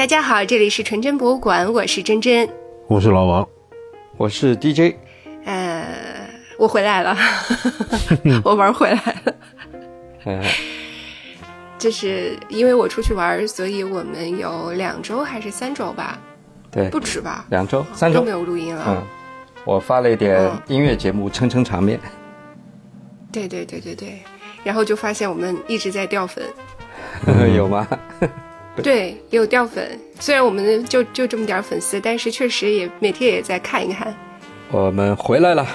大家好，这里是纯真博物馆，我是真真，我是老王，我是 DJ。呃，我回来了，我玩回来了。就是因为我出去玩，所以我们有两周还是三周吧？对，不止吧？两周、三周都没有录音了。嗯，我发了一点音乐节目撑撑场面。对对对对对，然后就发现我们一直在掉粉。有吗？对，也有掉粉。虽然我们就就这么点粉丝，但是确实也每天也在看一看。我们回来了。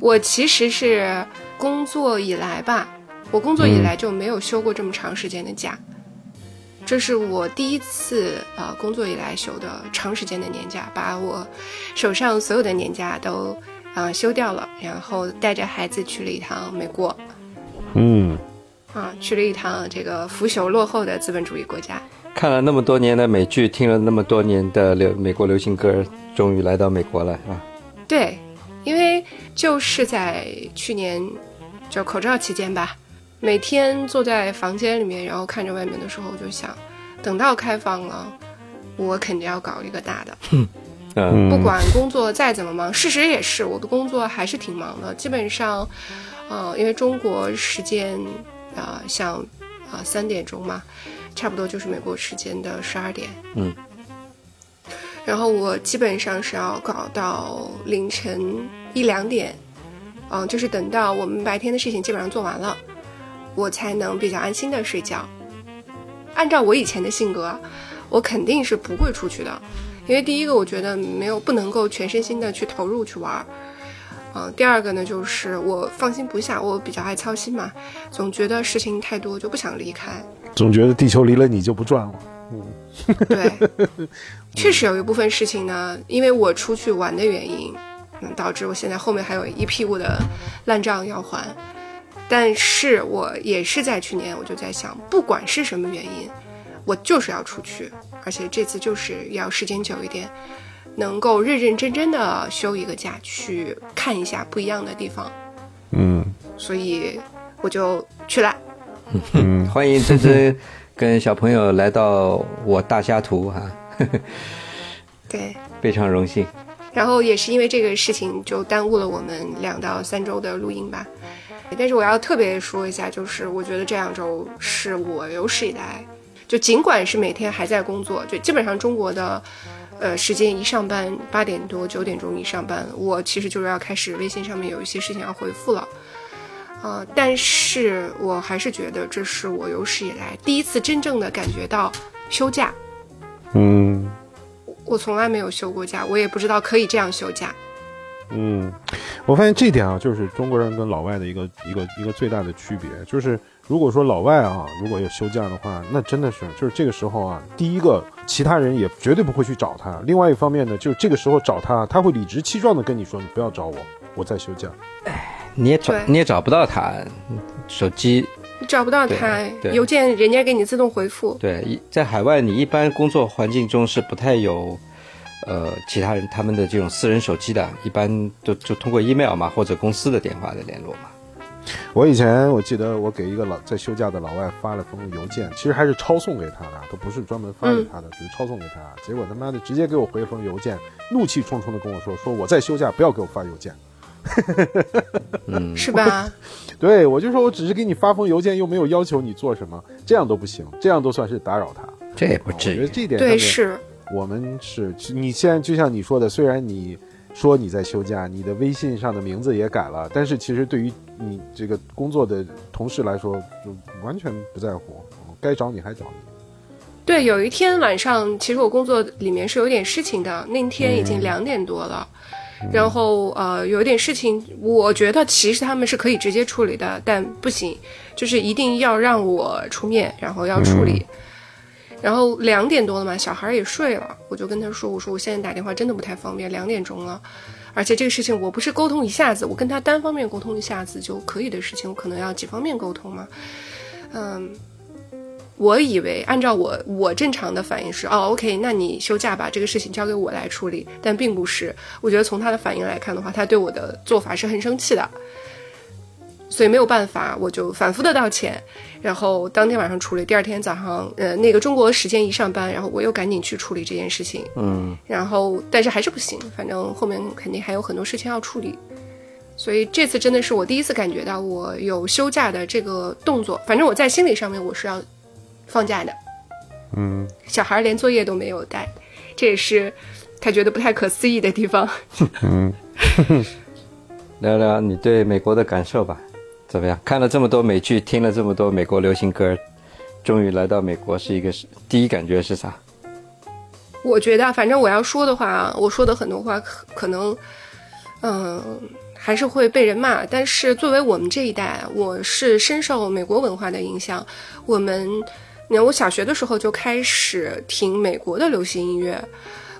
我其实是工作以来吧。我工作以来就没有休过这么长时间的假，这是我第一次啊工作以来休的长时间的年假，把我手上所有的年假都啊休掉了，然后带着孩子去了一趟美国，嗯，啊去了一趟这个腐朽落后的资本主义国家，看了那么多年的美剧，听了那么多年的流美国流行歌，终于来到美国了，啊？对，因为就是在去年就口罩期间吧。每天坐在房间里面，然后看着外面的时候，我就想，等到开放了，我肯定要搞一个大的。嗯，不管工作再怎么忙，事实也是，我的工作还是挺忙的。基本上，呃，因为中国时间啊，像啊三点钟嘛，差不多就是美国时间的十二点。嗯。然后我基本上是要搞到凌晨一两点，嗯，就是等到我们白天的事情基本上做完了。我才能比较安心的睡觉。按照我以前的性格，我肯定是不会出去的，因为第一个我觉得没有不能够全身心的去投入去玩儿，嗯，第二个呢就是我放心不下，我比较爱操心嘛，总觉得事情太多就不想离开，总觉得地球离了你就不转了。嗯，对，确实有一部分事情呢，因为我出去玩的原因，嗯，导致我现在后面还有一屁股的烂账要还。但是我也是在去年，我就在想，不管是什么原因，我就是要出去，而且这次就是要时间久一点，能够认认真真的休一个假，去看一下不一样的地方。嗯，所以我就去了。嗯，欢迎珍珍跟小朋友来到我大家图哈。对，非常荣幸。然后也是因为这个事情，就耽误了我们两到三周的录音吧。但是我要特别说一下，就是我觉得这两周是我有史以来，就尽管是每天还在工作，就基本上中国的，呃，时间一上班八点多九点钟一上班，我其实就是要开始微信上面有一些事情要回复了，呃，但是我还是觉得这是我有史以来第一次真正的感觉到休假，嗯，我从来没有休过假，我也不知道可以这样休假。嗯，我发现这点啊，就是中国人跟老外的一个一个一个最大的区别，就是如果说老外啊，如果有休假的话，那真的是就是这个时候啊，第一个其他人也绝对不会去找他，另外一方面呢，就是这个时候找他，他会理直气壮的跟你说，你不要找我，我在休假。哎，你也找你也找不到他，手机找不到他，邮件人家给你自动回复。对，在海外你一般工作环境中是不太有。呃，其他人他们的这种私人手机的，一般都就通过 email 嘛，或者公司的电话的联络嘛。我以前我记得我给一个老在休假的老外发了封邮件，其实还是抄送给他的，都不是专门发给他的，只是抄送给他。结果他妈的直接给我回了封邮件，怒气冲冲的跟我说：“说我在休假，不要给我发邮件。”嗯，是吧？对，我就说我只是给你发封邮件，又没有要求你做什么，这样都不行，这样都算是打扰他。这也不至于。我觉得这点对是。我们是你现在就像你说的，虽然你说你在休假，你的微信上的名字也改了，但是其实对于你这个工作的同事来说，就完全不在乎，该找你还找你。对，有一天晚上，其实我工作里面是有点事情的，那天已经两点多了，然后呃，有点事情，我觉得其实他们是可以直接处理的，但不行，就是一定要让我出面，然后要处理。然后两点多了嘛，小孩也睡了，我就跟他说：“我说我现在打电话真的不太方便，两点钟了，而且这个事情我不是沟通一下子，我跟他单方面沟通一下子就可以的事情，我可能要几方面沟通嘛。”嗯，我以为按照我我正常的反应是哦，OK，那你休假吧，这个事情交给我来处理。但并不是，我觉得从他的反应来看的话，他对我的做法是很生气的。所以没有办法，我就反复的道歉，然后当天晚上处理，第二天早上，呃，那个中国时间一上班，然后我又赶紧去处理这件事情，嗯，然后但是还是不行，反正后面肯定还有很多事情要处理，所以这次真的是我第一次感觉到我有休假的这个动作，反正我在心理上面我是要放假的，嗯，小孩连作业都没有带，这也是他觉得不太可思议的地方。嗯，聊聊你对美国的感受吧，怎么样？看了这么多美剧，听了这么多美国流行歌，终于来到美国，是一个第一感觉是啥？我觉得，反正我要说的话，我说的很多话可可能，嗯、还是会被人骂。但是作为我们这一代，我是深受美国文化的影响。我们，你看，我小学的时候就开始听美国的流行音乐，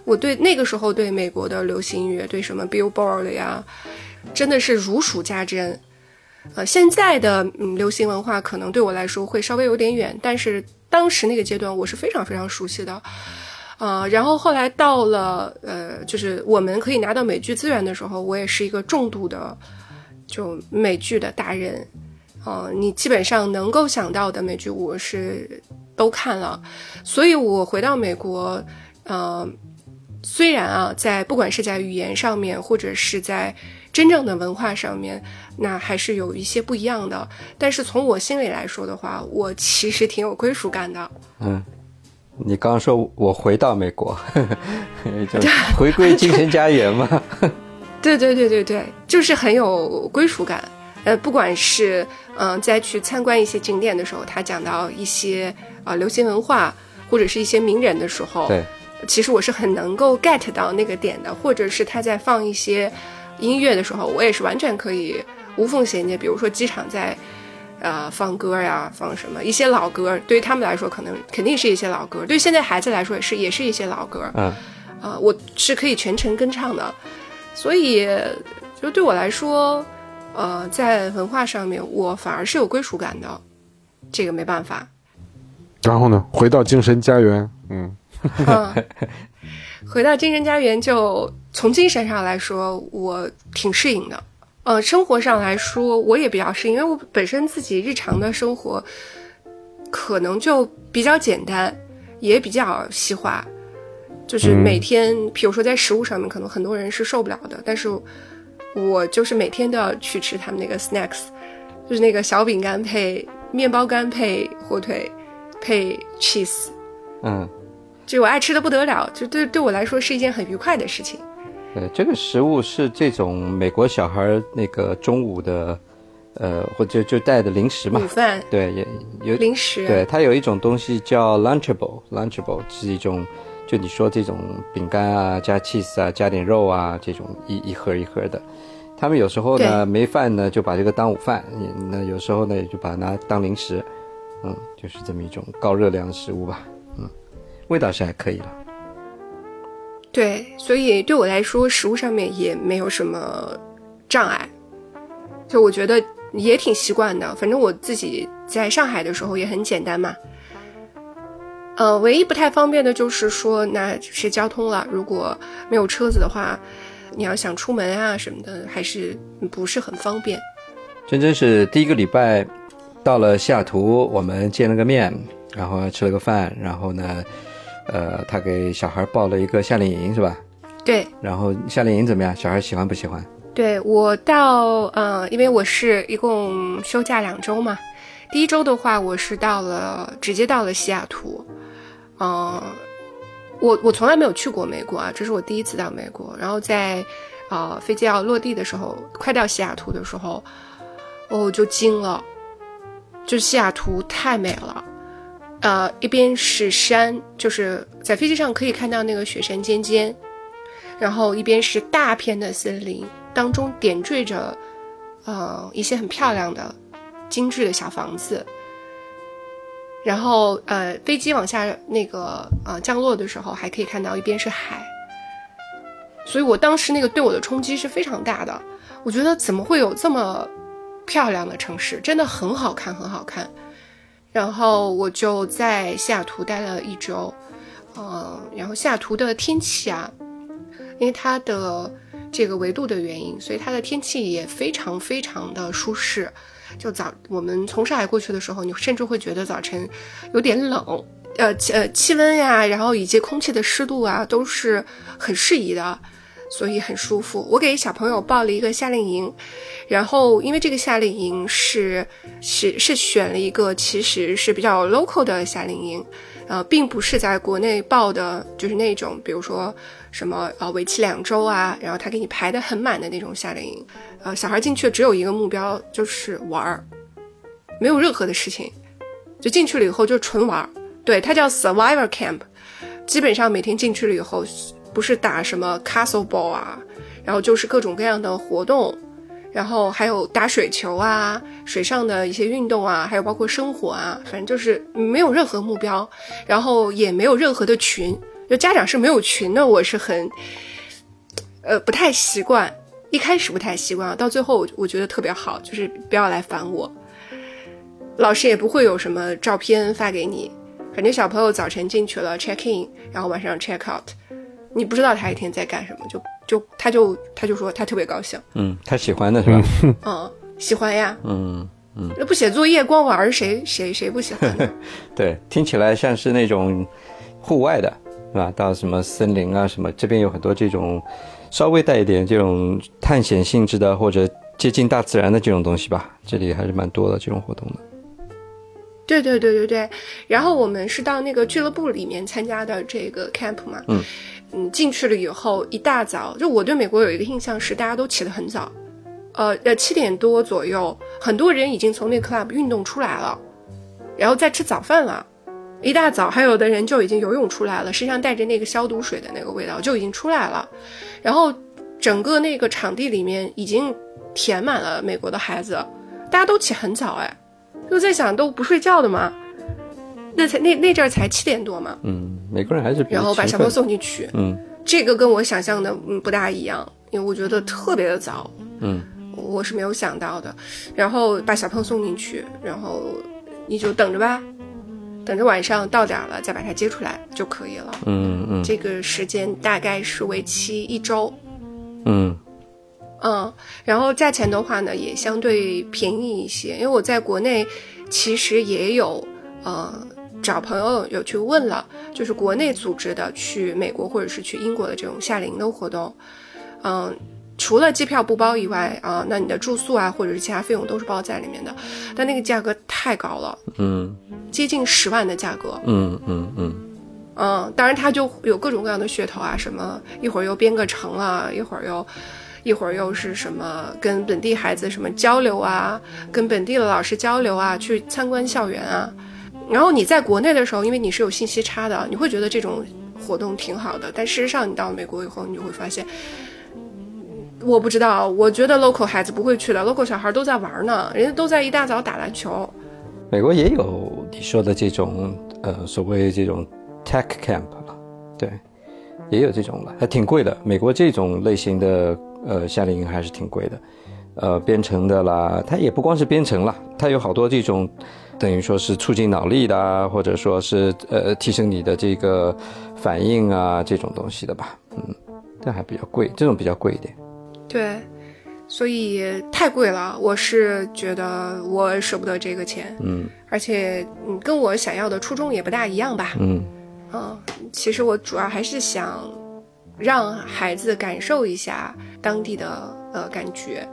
我对那个时候对美国的流行音乐，对什么 Billboard 呀，真的是如数家珍。呃，现在的嗯流行文化可能对我来说会稍微有点远，但是当时那个阶段我是非常非常熟悉的。呃，然后后来到了呃，就是我们可以拿到美剧资源的时候，我也是一个重度的就美剧的达人。呃，你基本上能够想到的美剧我是都看了，所以我回到美国，呃，虽然啊，在不管是在语言上面，或者是在真正的文化上面，那还是有一些不一样的。但是从我心里来说的话，我其实挺有归属感的。嗯，你刚刚说我回到美国，就回归精神家园嘛。对对对对对，就是很有归属感。呃，不管是嗯、呃在去参观一些景点的时候，他讲到一些啊、呃流行文化或者是一些名人的时候，对，其实我是很能够 get 到那个点的，或者是他在放一些音乐的时候，我也是完全可以无缝衔接。比如说机场在呃放歌呀，放什么一些老歌，对于他们来说可能肯定是一些老歌，对于现在孩子来说也是也是一些老歌。嗯，啊、我是可以全程跟唱的，所以就对我来说，呃，在文化上面我反而是有归属感的，这个没办法。然后呢，回到精神家园，嗯嗯，回到精神家园，就从精神上来说，我挺适应的。呃，生活上来说，我也比较适应，因为我本身自己日常的生活可能就比较简单，也比较西化。就是嗯每天，比如说在食物上面，可能很多人是受不了的，但是我就是每天都要去吃他们那个 snacks，就是那个小饼干配面包干配火腿配 cheese，嗯，就我爱吃的不得了，就对对我来说是一件很愉快的事情。呃，这个食物是这种美国小孩儿那个中午的，呃，或者就带的零食嘛午。饭、对，也有零食，对，它有一种东西叫 Lunchable，Lunchable 是一种，就你说这种饼干啊，加 cheese 啊，加点肉啊，这种一一盒一盒的。他们有时候呢没饭呢，就把这个当午饭；那有时候呢，也就把它拿当零食。嗯，就是这么一种高热量的食物吧。嗯，味道是还可以了。对，所以对我来说，食物上面也没有什么障碍，就我觉得也挺习惯的。反正我自己在上海的时候也很简单嘛。呃，唯一不太方便的就是说，那是交通了。如果没有车子的话，你要想出门啊什么的，还是不是很方便。真真是第一个礼拜到了西雅图，我们见了个面，然后吃了个饭，然后呢，呃，他给小孩报了一个夏令营，是吧？对，然后夏令营怎么样？小孩喜欢不喜欢？对我到呃，因为我是一共休假两周嘛，第一周的话，我是到了直接到了西雅图，嗯、我我从来没有去过美国啊，这是我第一次到美国。然后在呃飞机要落地的时候，快到西雅图的时候，我就惊了，就西雅图太美了。呃，一边是山，就是在飞机上可以看到那个雪山尖尖，然后一边是大片的森林，当中点缀着，呃，一些很漂亮的、精致的小房子。然后，呃，飞机往下那个呃降落的时候，还可以看到一边是海。所以我当时那个对我的冲击是非常大的。我觉得怎么会有这么漂亮的城市？真的很好看，很好看。然后我就在西雅图待了一周，呃，然后西雅图的天气啊，因为它的这个纬度的原因，所以它的天气也非常非常的舒适。就早我们从上海过去的时候，你甚至会觉得早晨有点冷，呃气呃气温呀，然后以及空气的湿度啊，都是很适宜的，所以很舒服。我给小朋友报了一个夏令营，然后因为这个夏令营是是是选了一个其实是比较 local 的夏令营。呃，并不是在国内报的，就是那种，比如说什么呃，为期两周啊，然后他给你排的很满的那种夏令营。呃，小孩进去只有一个目标，就是玩儿，没有任何的事情，就进去了以后就纯玩儿。对，它叫 Survivor Camp，基本上每天进去了以后，不是打什么 Castle Ball 啊，然后就是各种各样的活动。然后还有打水球啊，水上的一些运动啊，还有包括生活啊，反正就是没有任何目标，然后也没有任何的群，就家长是没有群的，我是很，呃，不太习惯，一开始不太习惯，到最后我我觉得特别好，就是不要来烦我，老师也不会有什么照片发给你，反正小朋友早晨进去了 check in，然后晚上 check out，你不知道他一天在干什么，就。就他就他就说他特别高兴，嗯，他喜欢的是吧？嗯，喜欢呀，嗯嗯，那不写作业光玩谁谁谁不喜欢？对，听起来像是那种户外的，是吧？到什么森林啊什么，这边有很多这种稍微带一点这种探险性质的或者接近大自然的这种东西吧，这里还是蛮多的这种活动的。对对对对对，然后我们是到那个俱乐部里面参加的这个 camp 嘛，嗯。嗯，进去了以后，一大早就我对美国有一个印象是，大家都起得很早，呃呃，七点多左右，很多人已经从那 club 运动出来了，然后再吃早饭了，一大早还有的人就已经游泳出来了，身上带着那个消毒水的那个味道就已经出来了，然后整个那个场地里面已经填满了美国的孩子，大家都起很早，哎，就在想都不睡觉的吗？那才那那阵儿才七点多嘛，嗯，美国人还是然后把小朋友送进去，嗯，这个跟我想象的嗯不大一样，因为我觉得特别的早，嗯，我是没有想到的，然后把小朋友送进去，然后你就等着吧，等着晚上到点了再把他接出来就可以了，嗯嗯，这个时间大概是为期一周，嗯。嗯，然后价钱的话呢也相对便宜一些，因为我在国内其实也有呃。找朋友有去问了，就是国内组织的去美国或者是去英国的这种夏令营的活动，嗯，除了机票不包以外啊，那你的住宿啊或者是其他费用都是包在里面的，但那个价格太高了，嗯，接近十万的价格，嗯嗯嗯，嗯，当然他就有各种各样的噱头啊，什么一会儿又编个程啊，一会儿又一会儿又是什么跟本地孩子什么交流啊，跟本地的老师交流啊，去参观校园啊。然后你在国内的时候，因为你是有信息差的，你会觉得这种活动挺好的。但事实上，你到美国以后，你就会发现，我不知道，我觉得 local 孩子不会去的，local 小孩都在玩呢，人家都在一大早打篮球。美国也有你说的这种呃所谓这种 tech camp 了，对，也有这种了，还挺贵的。美国这种类型的呃夏令营还是挺贵的，呃编程的啦，它也不光是编程了，它有好多这种。等于说是促进脑力的，或者说是呃提升你的这个反应啊这种东西的吧，嗯，但还比较贵，这种比较贵一点。对，所以太贵了，我是觉得我舍不得这个钱，嗯，而且嗯跟我想要的初衷也不大一样吧，嗯，嗯，其实我主要还是想让孩子感受一下当地的呃感觉。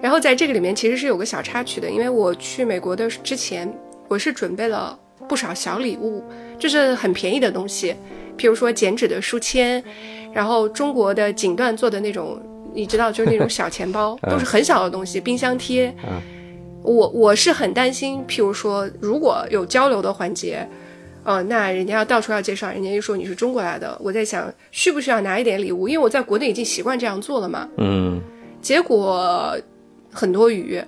然后在这个里面其实是有个小插曲的，因为我去美国的之前，我是准备了不少小礼物，就是很便宜的东西，譬如说剪纸的书签，然后中国的锦缎做的那种，你知道，就是那种小钱包，都是很小的东西，冰箱贴。我我是很担心，譬如说如果有交流的环节，哦，那人家要到处要介绍，人家就说你是中国来的，我在想需不需要拿一点礼物，因为我在国内已经习惯这样做了嘛。嗯，结果。很多鱼，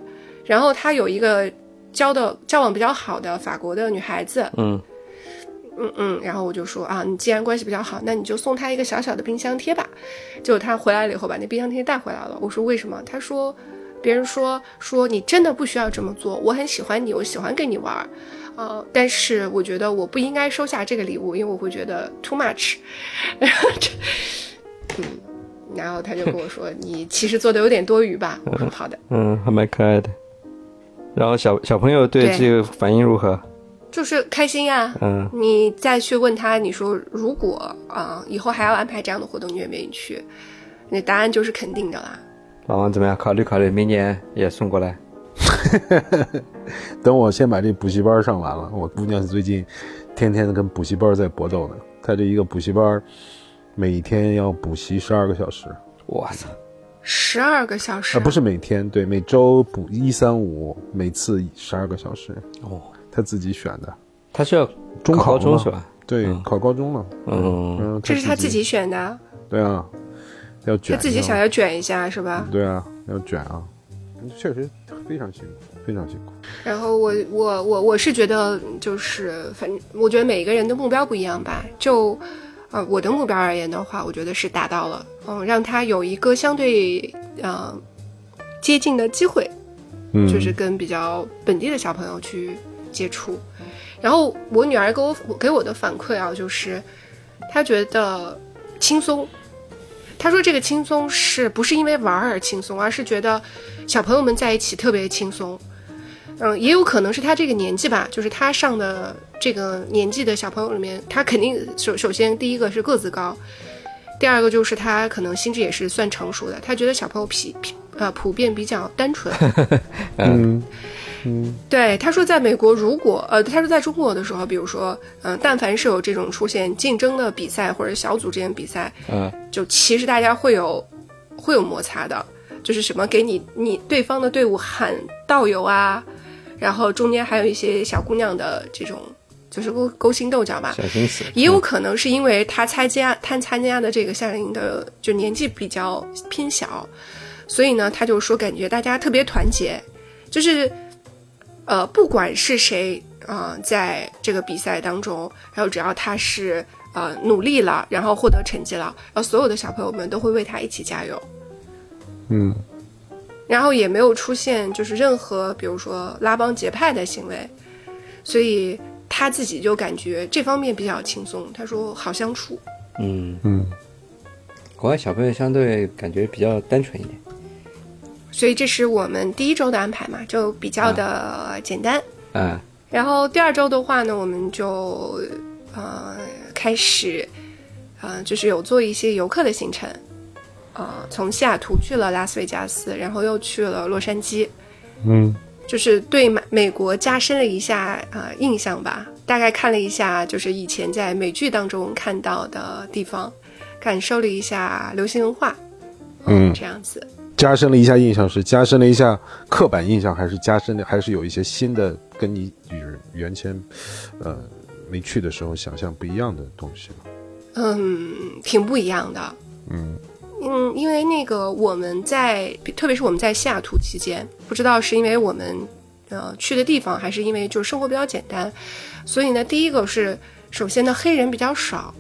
然后他有一个交的交往比较好的法国的女孩子，嗯嗯嗯，然后我就说啊，你既然关系比较好，那你就送她一个小小的冰箱贴吧。结果他回来了以后，把那冰箱贴带回来了。我说为什么？他说别人说说你真的不需要这么做，我很喜欢你，我喜欢跟你玩，呃，但是我觉得我不应该收下这个礼物，因为我会觉得 too much。嗯。然后他就跟我说：“你其实做的有点多余吧？”我说：“好的。”嗯，还蛮可爱的。然后小小朋友对对这个反应如何？就是开心呀、嗯，你再去问他，你说如果啊、以后还要安排这样的活动，你愿不愿意去？那答案就是肯定的啦。老王怎么样？考虑考虑，明年也送过来。等我先把这补习班上完了，我姑娘最近天天跟补习班在搏斗呢。她这一个补习班每天要补习十二个小时，我操，十二个小时、啊，不是每天，对，每周补一三五，每次十二个小时，哦，他自己选的。他是要中考考嘛高中是吧？对，嗯。考高中了，嗯，嗯，这是他自己选的，对啊，要卷他自己想要卷一下是吧？对啊，要卷啊，确实非常辛苦，非常辛苦。然后我我我我是觉得就是反正我觉得每个人的目标不一样吧，就呃我的目标而言的话，我觉得是达到了，嗯，让他有一个相对呃接近的机会，嗯，就是跟比较本地的小朋友去接触。然后我女儿给我给我的反馈啊，就是她觉得轻松。她说这个轻松是不是因为玩儿而轻松，而是觉得小朋友们在一起特别轻松。嗯，也有可能是他这个年纪吧，就是他上的这个年纪的小朋友里面，他肯定首首先第一个是个子高，第二个就是他可能心智也是算成熟的。他觉得小朋友皮皮呃普遍比较单纯，嗯嗯对，他说，在美国，如果呃，他说在中国的时候，比如说，嗯、但凡是有这种出现竞争的比赛或者小组之间比赛，嗯，就其实大家会有会有摩擦的，就是什么给你你对方的队伍喊道友啊，然后中间还有一些小姑娘的这种就是勾勾心斗角吧，小心思。也有可能是因为他参加他参加的这个夏令营的就年纪比较偏小，所以呢，他就说感觉大家特别团结，就是呃，不管是谁啊、呃在这个比赛当中，然后只要他是呃努力了，然后获得成绩了，然后所有的小朋友们都会为他一起加油。嗯然后也没有出现就是任何比如说拉帮结派的行为，所以他自己就感觉这方面比较轻松。他说好相处。嗯，嗯国外小朋友相对感觉比较单纯一点。所以这是我们第一周的安排嘛，就比较的简单。嗯然后第二周的话呢，我们就呃开始呃就是有做一些游客的行程，呃从西雅图去了拉斯维加斯，然后又去了洛杉矶，嗯就是对美美国加深了一下呃印象吧。大概看了一下，就是以前在美剧当中看到的地方，感受了一下流行文化，嗯，这样子。加深了一下印象是加深了一下刻板印象，还是加深的，还是有一些新的跟你与原先，呃，没去的时候想象不一样的东西呢？嗯，挺不一样的。嗯嗯，因为那个我们在，特别是我们在西雅图期间，不知道是因为我们呃去的地方，还是因为就是生活比较简单，所以呢，第一个是首先呢黑人比较少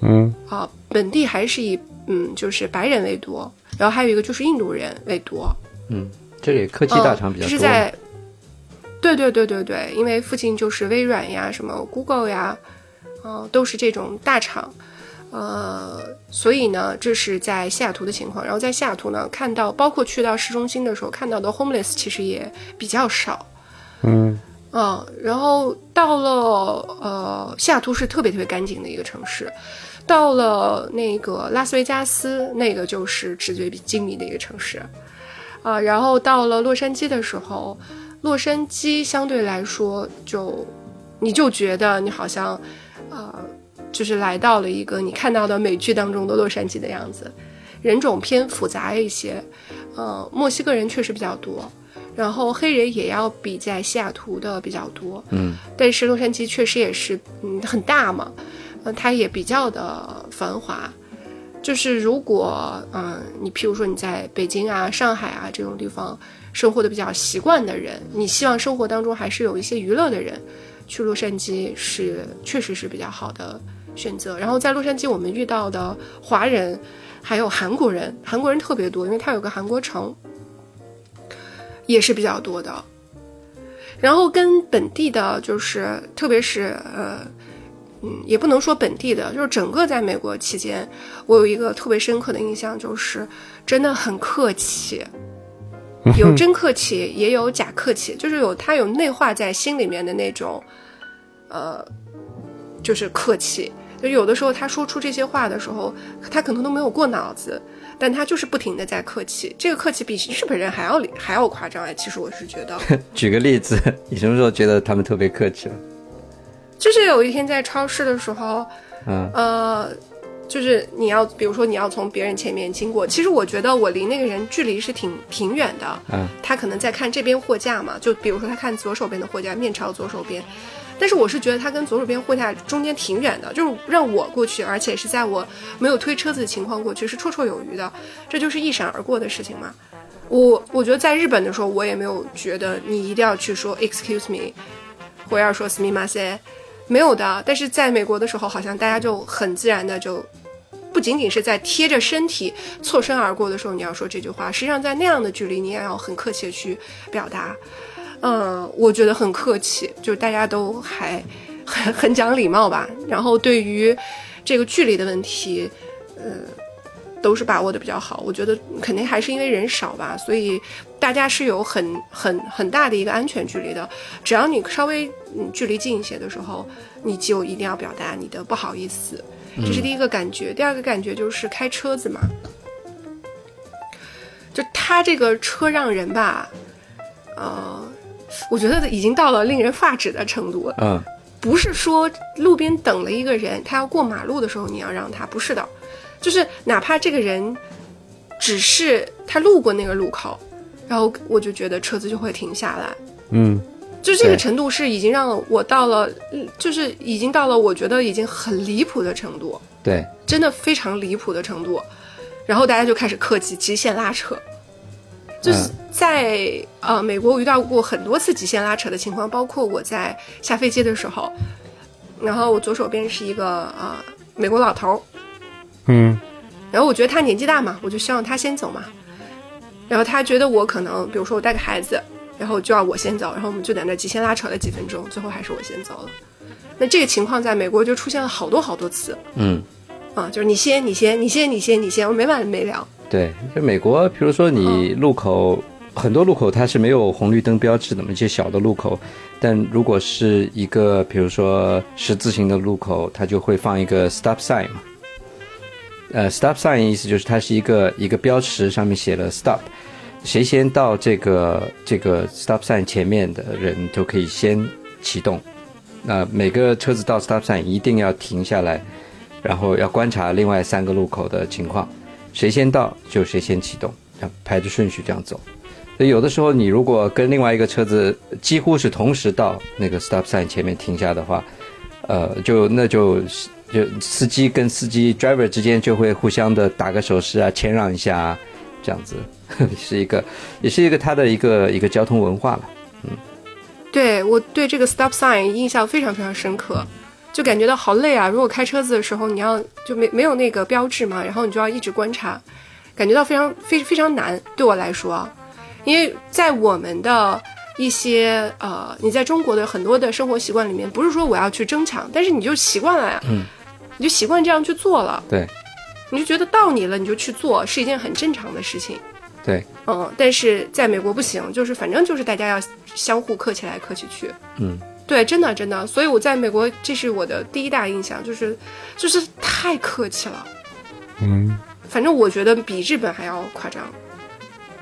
嗯啊、本地还是以嗯就是白人为多，然后还有一个就是印度人为多。嗯，这里科技大厂比较多。嗯、是在，对对对对对，因为附近就是微软呀、什么 Google 呀，呃，都是这种大厂，呃，所以呢，这是在西雅图的情况。然后在西雅图呢，看到包括去到市中心的时候看到的 homeless 其实也比较少，嗯嗯，然后到了呃，西雅图是特别特别干净的一个城市。到了那个拉斯维加斯，那个就是纸醉金迷的一个城市，啊、然后到了洛杉矶的时候，洛杉矶相对来说就，你就觉得你好像，呃，就是来到了一个你看到的美剧当中的洛杉矶的样子，人种偏复杂一些，呃，墨西哥人确实比较多，然后黑人也要比在西雅图的比较多，嗯但是洛杉矶确实也是，嗯，很大嘛，呃，它也比较的繁华。就是如果，嗯，你譬如说你在北京啊、上海啊这种地方生活的比较习惯的人，你希望生活当中还是有一些娱乐的人，去洛杉矶是确实是比较好的选择。然后在洛杉矶，我们遇到的华人还有韩国人，韩国人特别多，因为它有个韩国城，也是比较多的。然后跟本地的，就是特别是呃，嗯，也不能说本地的，就是整个在美国期间，我有一个特别深刻的印象，就是真的很客气。有真客气，也有假客气，就是有他有内化在心里面的那种，呃，就是客气。就有的时候他说出这些话的时候，他可能都没有过脑子，但他就是不停的在客气。这个客气比日本人还要还要夸张哎，其实我是觉得。举个例子，你什么时候觉得他们特别客气了？就是有一天在超市的时候，嗯呃，就是你要，比如说你要从别人前面经过，其实我觉得我离那个人距离是挺挺远的，嗯，他可能在看这边货架嘛，就比如说他看左手边的货架，面朝左手边，但是我是觉得他跟左手边货架中间挺远的，就是让我过去，而且是在我没有推车子的情况过去，是绰绰有余的，这就是一闪而过的事情嘛。我我觉得在日本的时候，我也没有觉得你一定要去说 excuse me，或者说 s m i m a s e 没有的，但是在美国的时候，好像大家就很自然的就，不仅仅是在贴着身体错身而过的时候，你要说这句话，实际上在那样的距离，你也要很客气的去表达。嗯，我觉得很客气，就大家都还很很讲礼貌吧。然后对于这个距离的问题，呃，都是把握的比较好。我觉得肯定还是因为人少吧，所以大家是有很很很大的一个安全距离的。只要你稍微嗯距离近一些的时候，你就一定要表达你的不好意思，这是第一个感觉。第二个感觉就是开车子嘛，就他这个车让人吧，呃，我觉得已经到了令人发指的程度了。嗯不是说路边等了一个人，他要过马路的时候你要让他，不是的，就是哪怕这个人只是他路过那个路口，然后我就觉得车子就会停下来。嗯就这个程度是已经让我到了，嗯就是已经到了我觉得已经很离谱的程度，对，真的非常离谱的程度。然后大家就开始客气，极限拉扯。就是嗯在、呃美国，我遇到过很多次极限拉扯的情况，包括我在下飞机的时候，然后我左手边是一个呃美国老头儿，嗯然后我觉得他年纪大嘛，我就希望他先走嘛。然后他觉得我可能，比如说我带个孩子，然后就要我先走，然后我们就在那极限拉扯了几分钟，最后还是我先走了。那这个情况在美国就出现了好多好多次嗯。啊，就是你先，你先，你先，你先，你先，我没完没了。对，就美国，比如说你路口、很多路口它是没有红绿灯标志的嘛，一些小的路口，但如果是一个比如说十字形的路口，它就会放一个 stop sign 嘛。呃，stop sign 意思就是它是一个一个标识，上面写了 stop，谁先到这个这个 stop sign 前面的人就可以先启动。那每个车子到 stop sign 一定要停下来，然后要观察另外三个路口的情况。谁先到就谁先启动，要排着顺序这样走。所以有的时候你如果跟另外一个车子几乎是同时到那个 stop sign 前面停下的话，呃，就那就就司机跟司机 driver 之间就会互相的打个手势啊，谦让一下啊，这样子 是一个也是一个他的一个一个交通文化了。嗯对我对这个 stop sign 印象非常非常深刻，就感觉到好累啊！如果开车子的时候你要就没没有那个标志嘛，然后你就要一直观察，感觉到非常非非常难对我来说啊，因为在我们的一些呃，你在中国的很多的生活习惯里面，不是说我要去争抢，但是你就习惯了呀，嗯，你就习惯这样去做了，对你就觉得到你了你就去做，是一件很正常的事情。对，嗯，但是在美国不行，就是反正就是大家要相互客气来客气去。嗯，对，真的真的，所以我在美国，这是我的第一大印象，就是就是太客气了。嗯反正我觉得比日本还要夸张。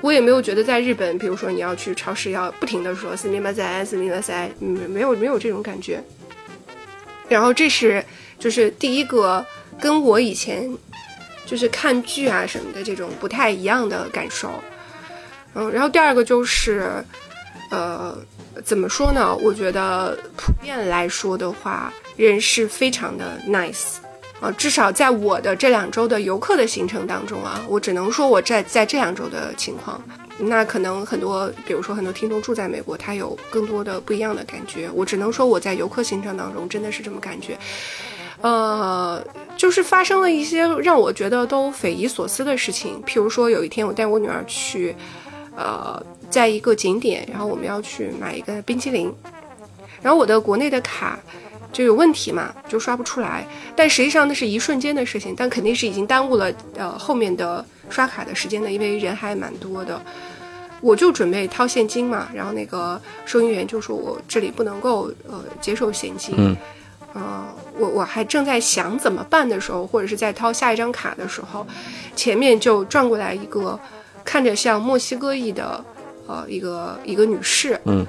我也没有觉得在日本，比如说你要去超市，要不停的说“四米八塞，四米八塞”，嗯，没有没有这种感觉。然后这是就是第一个跟我以前就是看剧啊什么的这种不太一样的感受。嗯，然后第二个就是，呃，怎么说呢？我觉得普遍来说的话，人是非常的 nice。啊，至少在我的这两周的游客的行程当中啊，我只能说我在在这两周的情况，那可能很多，比如说很多听众住在美国，他有更多的不一样的感觉。我只能说我在游客行程当中真的是这么感觉，呃，就是发生了一些让我觉得都匪夷所思的事情。譬如说有一天我带我女儿去，呃，在一个景点，然后我们要去买一个冰淇淋，然后我的国内的卡。就有问题嘛，就刷不出来。但实际上那是一瞬间的事情，但肯定是已经耽误了呃后面的刷卡的时间的，因为人还蛮多的。我就准备掏现金嘛，然后那个收银员就说我这里不能够呃接受现金，嗯呃，我我还正在想怎么办的时候，或者是在掏下一张卡的时候，前面就转过来一个看着像墨西哥裔的呃一个一个女士，嗯，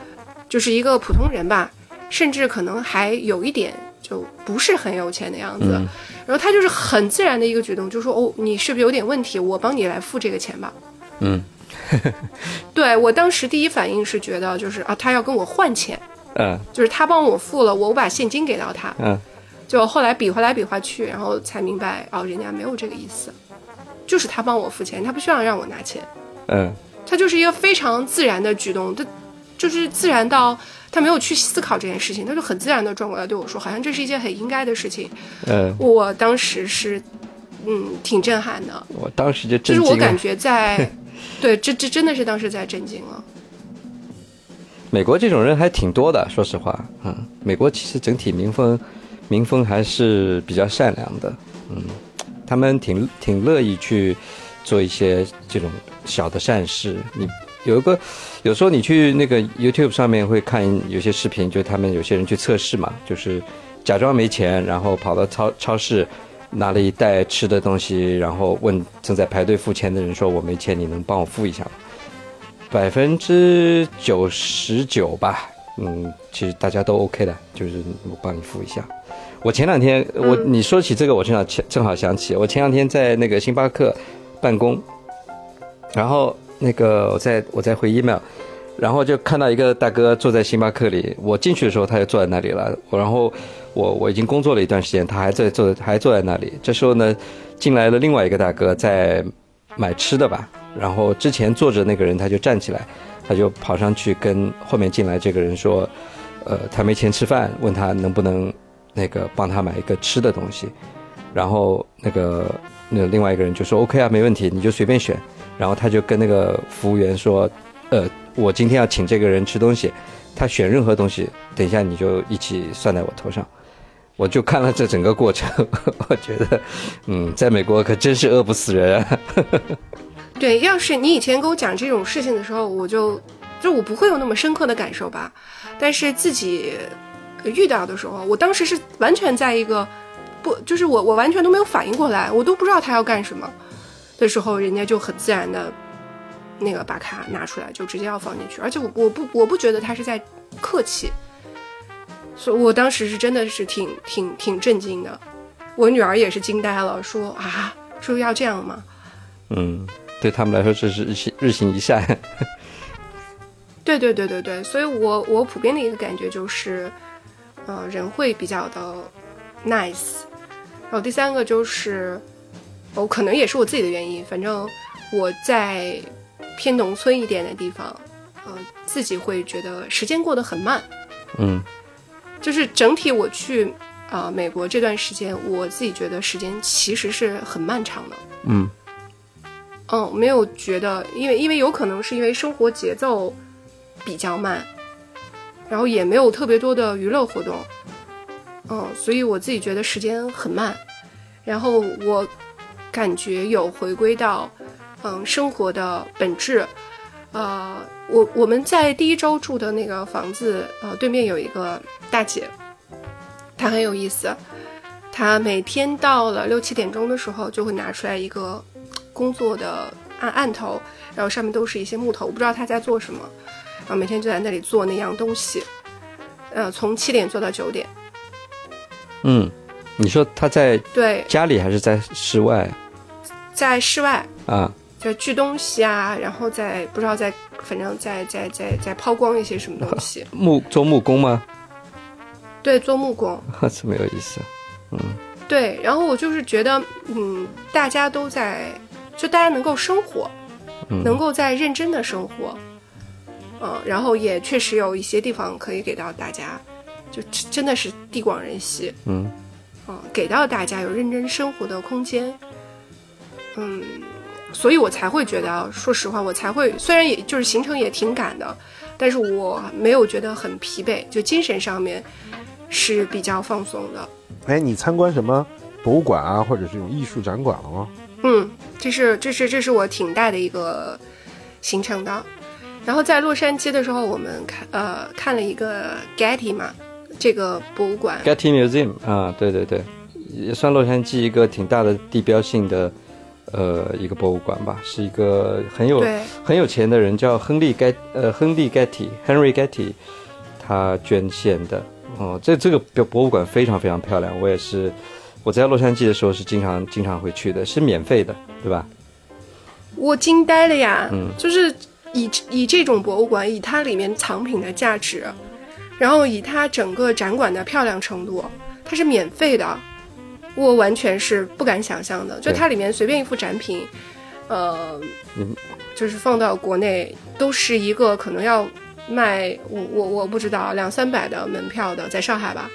就是一个普通人吧，甚至可能还有一点就不是很有钱的样子，嗯然后她就是很自然的一个举动，就说哦，你是不是有点问题？我帮你来付这个钱吧。嗯 对我当时第一反应是觉得就是啊，她要跟我换钱，嗯就是他帮我付了，我把现金给到他。嗯就后来比划来比划去，然后才明白哦，人家没有这个意思，就是他帮我付钱，他不需要让我拿钱，嗯他就是一个非常自然的举动，他就是自然到他没有去思考这件事情，他就很自然的转过来对我说，好像这是一件很应该的事情。嗯，我当时是嗯挺震撼的，我当时就就是震惊了。我感觉在 对这这真的是当时在震惊了。美国这种人还挺多的，说实话，嗯，美国其实整体民风民风还是比较善良的，嗯，他们挺挺乐意去做一些这种小的善事。你有一个，有时候你去那个 YouTube 上面会看有些视频，就他们有些人去测试嘛，就是假装没钱，然后跑到超超市。拿了一袋吃的东西，然后问正在排队付钱的人说：“我没钱，你能帮我付一下吗？”百分之九十九吧，嗯，其实大家都 OK 的，就是我帮你付一下。我前两天，我嗯。你说起这个，我正好正好想起，我前两天在那个星巴克办公，然后那个我在我在回 email，然后就看到一个大哥坐在星巴克里，我进去的时候他就坐在那里了，我然后我我已经工作了一段时间，他还在坐还坐在那里，这时候呢，进来了另外一个大哥在买吃的吧，然后之前坐着那个人他就站起来，他就跑上去跟后面进来这个人说，呃，他没钱吃饭，问他能不能那个帮他买一个吃的东西，然后那个那另外一个人就说 OK 啊，没问题，你就随便选，然后他就跟那个服务员说，呃，我今天要请这个人吃东西，他选任何东西，等一下你就一起算在我头上。我就看了这整个过程，我觉得，嗯，在美国可真是饿不死人啊。对，要是你以前跟我讲这种事情的时候，我就就我不会有那么深刻的感受吧。但是自己遇到的时候，我当时是完全在一个不，就是我我完全都没有反应过来，我都不知道他要干什么。的时候，人家就很自然的那个把卡拿出来，就直接要放进去，而且我我不我不觉得他是在客气，所以我当时是真的是挺挺挺震惊的，我女儿也是惊呆了，说啊，说要这样吗？嗯，对他们来说这是日行日行一善。对对对对对，所以我我普遍的一个感觉就是，呃，人会比较的 nice。然后第三个就是，哦，可能也是我自己的原因，反正我在偏农村一点的地方，呃，自己会觉得时间过得很慢。嗯就是整体我去啊、呃美国这段时间，我自己觉得时间其实是很漫长的。嗯嗯，没有觉得，因为因为有可能是因为生活节奏比较慢，然后也没有特别多的娱乐活动，嗯，所以我自己觉得时间很慢，然后我感觉有回归到嗯生活的本质，呃，我我们在第一周住的那个房子，呃，对面有一个大姐，她很有意思，她每天到了六七点钟的时候，就会拿出来一个工作的案案头，然后上面都是一些木头，我不知道他在做什么，然后每天就在那里做那样东西，呃，从七点做到九点，嗯，你说他在对，家里还是在室外在室外啊？在锯东西啊，然后在不知道在，反正在在在在抛光一些什么东西，木做木工吗？对，做木工。这么有意思。嗯对，然后我就是觉得，嗯，大家都在，就大家能够生活，嗯能够在认真的生活，嗯，然后也确实有一些地方可以给到大家，就真真的是地广人稀，嗯嗯，给到大家有认真生活的空间，嗯，所以我才会觉得，说实话，我才会虽然也就是行程也挺赶的，但是我没有觉得很疲惫，就精神上面是比较放松的。哎，你参观什么博物馆啊，或者这种艺术展馆了吗？嗯，这是这是这是我挺大的一个行程的，然后在洛杉矶的时候，我们看呃看了一个 Getty 嘛，这个博物馆。Getty Museum 啊，对对对，也算洛杉矶一个挺大的地标性的呃一个博物馆吧，是一个很有很有钱的人叫亨利盖呃亨利 Getty Henry Getty，他捐献的。哦，这这个博博物馆非常非常漂亮，我也是我在洛杉矶的时候是经常经常会去的，是免费的，对吧？我惊呆了呀！嗯就是以以这种博物馆，以它里面藏品的价值，然后以它整个展馆的漂亮程度，它是免费的，我完全是不敢想象的。就它里面随便一幅展品，呃嗯，就是放到国内都是一个可能要卖我我我不知道两三百的门票的，在上海吧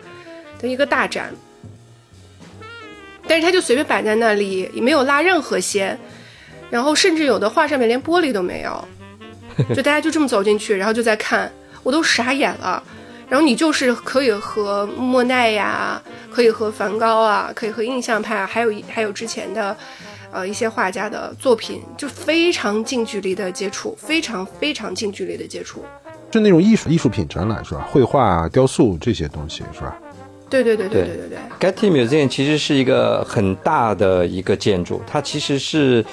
的一个大展，但是它就随便摆在那里，也没有拉任何线。然后甚至有的画上面连玻璃都没有，就大家就这么走进去，然后就在看，我都傻眼了。然后你就是可以和莫奈呀，可以和梵高啊，可以和印象派啊，还有一还有之前的，呃一些画家的作品，就非常近距离的接触，非常非常近距离的接触。就那种艺术艺术品展览是吧？绘画啊、雕塑这些东西是吧？对，对，对，对，对，对。GETTY MUSEUM 其实是一个很大的一个建筑，它其实是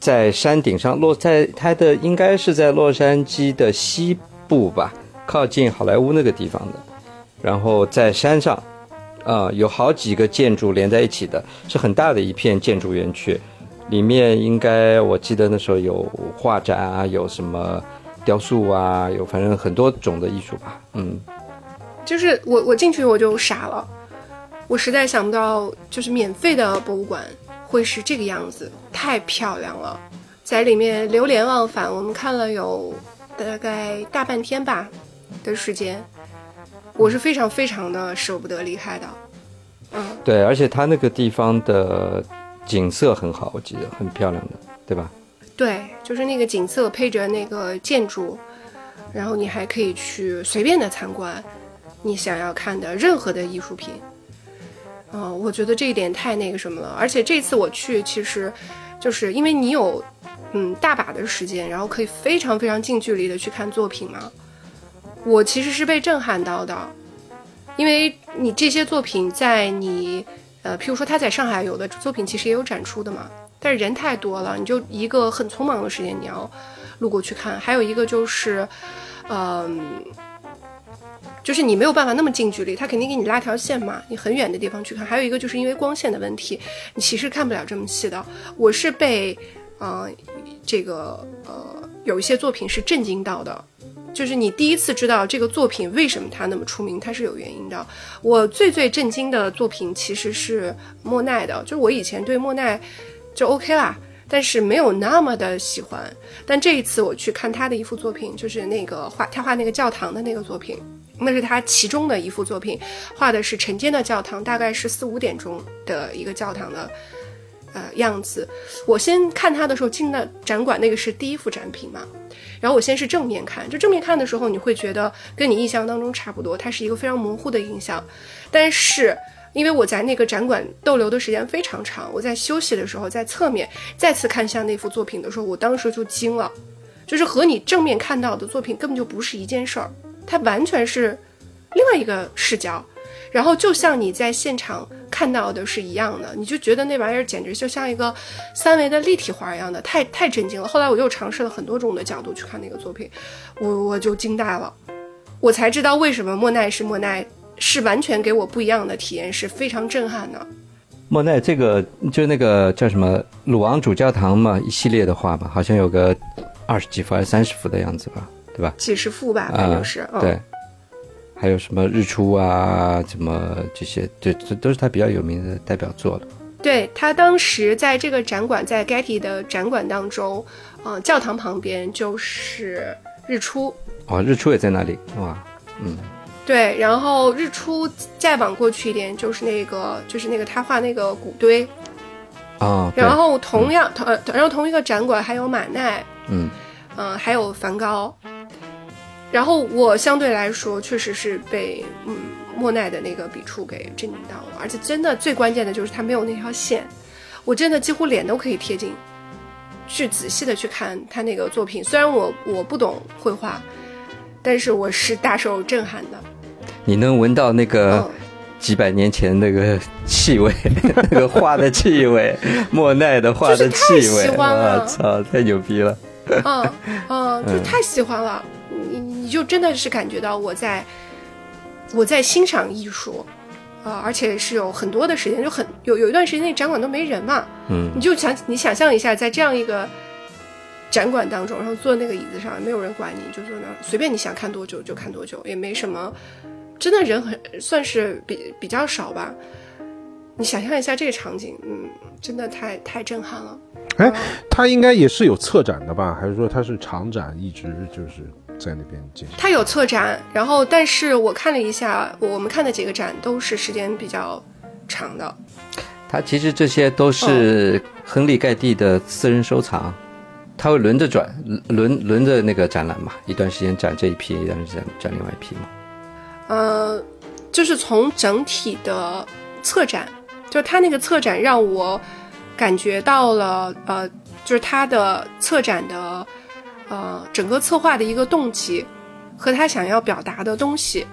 在山顶上，落在它的应该是在洛杉矶的西部吧，靠近好莱坞那个地方的。然后在山上啊，有好几个建筑连在一起的是很大的一片建筑园区里面，应该我记得那时候有画展啊，有什么雕塑啊，有反正很多种的艺术吧，嗯。就是我我进去我就傻了，我实在想不到，就是免费的博物馆会是这个样子，太漂亮了，在里面流连忘返，我们看了有大概大半天吧的时间，我是非常非常的舍不得离开的，嗯，对，而且它那个地方的景色很好，我记得很漂亮的，对吧？对，就是那个景色配着那个建筑，然后你还可以去随便的参观你想要看的任何的艺术品。嗯、我觉得这一点太那个什么了。而且这次我去，其实就是因为你有嗯大把的时间，然后可以非常非常近距离的去看作品嘛。我其实是被震撼到的，因为你这些作品在你呃，譬如说他在上海有的作品其实也有展出的嘛，但是人太多了，你就一个很匆忙的时间你要路过去看。还有一个就是，嗯、就是你没有办法那么近距离，他肯定给你拉条线嘛，你很远的地方去看。还有一个就是因为光线的问题，你其实看不了这么细的。我是被，呃，这个呃，有一些作品是震惊到的。就是你第一次知道这个作品为什么它那么出名，它是有原因的。我最最震惊的作品其实是莫奈的，就是我以前对莫奈就 OK 啦，但是没有那么的喜欢。但这一次我去看他的一幅作品，就是那个画他画那个教堂的那个作品，那是他其中的一幅作品，画的是晨间的教堂，大概是四五点钟的一个教堂的呃样子。我先看他的时候进的展馆，那个是第一幅展品嘛。然后我先是正面看，就正面看的时候，你会觉得跟你印象当中差不多，它是一个非常模糊的印象。但是因为我在那个展馆逗留的时间非常长，我在休息的时候，在侧面再次看向那幅作品的时候，我当时就惊了，就是和你正面看到的作品根本就不是一件事儿，它完全是另外一个视角。然后就像你在现场看到的是一样的，你就觉得那玩意儿简直就像一个三维的立体画一样的，太太震惊了。后来我又尝试了很多种的角度去看那个作品，我我就惊呆了，我才知道为什么莫奈是莫奈，是完全给我不一样的体验，是非常震撼的。莫奈这个就那个叫什么鲁昂主教堂嘛，一系列的画嘛，好像有个二十几幅还是三十幅的样子吧，对吧？几十幅吧，反正是，嗯、对，还有什么日出啊，什么这些，这这都是他比较有名的代表作了。对他当时在这个展馆，在 Getty 的展馆当中，呃，教堂旁边就是日出，哦，日出也在那里，哇，嗯，对，然后日出再往过去一点就是那个，就是那个他画那个谷堆，哦，然后同样同呃，然后同一个展馆还有马奈，嗯，嗯、还有梵高。然后我相对来说确实是被嗯莫奈的那个笔触给震惊到了，而且真的最关键的就是他没有那条线，我真的几乎脸都可以贴近，去仔细的去看他那个作品。虽然我我不懂绘画，但是我是大受震撼的。你能闻到那个嗯几百年前那个气味，那个画的气味，莫奈的画的气味，太喜欢了我操，太牛逼了！嗯嗯，就太喜欢了，你你就真的是感觉到我在我在欣赏艺术。啊、而且是有很多的时间，就很有有一段时间那展馆都没人嘛，嗯你就想你想象一下，在这样一个展馆当中，然后坐那个椅子上，没有人管你，就坐那儿随便你想看多久就看多久，也没什么，真的人很算是比比较少吧。你想象一下这个场景，嗯，真的太太震撼了。哎，它应该也是有策展的吧？还是说它是长展，一直就是在那边进行？它有策展，然后但是我看了一下，我们看的几个展都是时间比较长的。他其实这些都是亨利盖蒂的私人收藏，他会轮着转，轮轮着那个展览嘛，一段时间展这一批，一段时间展另外一批嘛。呃，就是从整体的策展，就是他那个策展让我感觉到了，呃，就是他的策展的，呃，整个策划的一个动机和他想要表达的东西，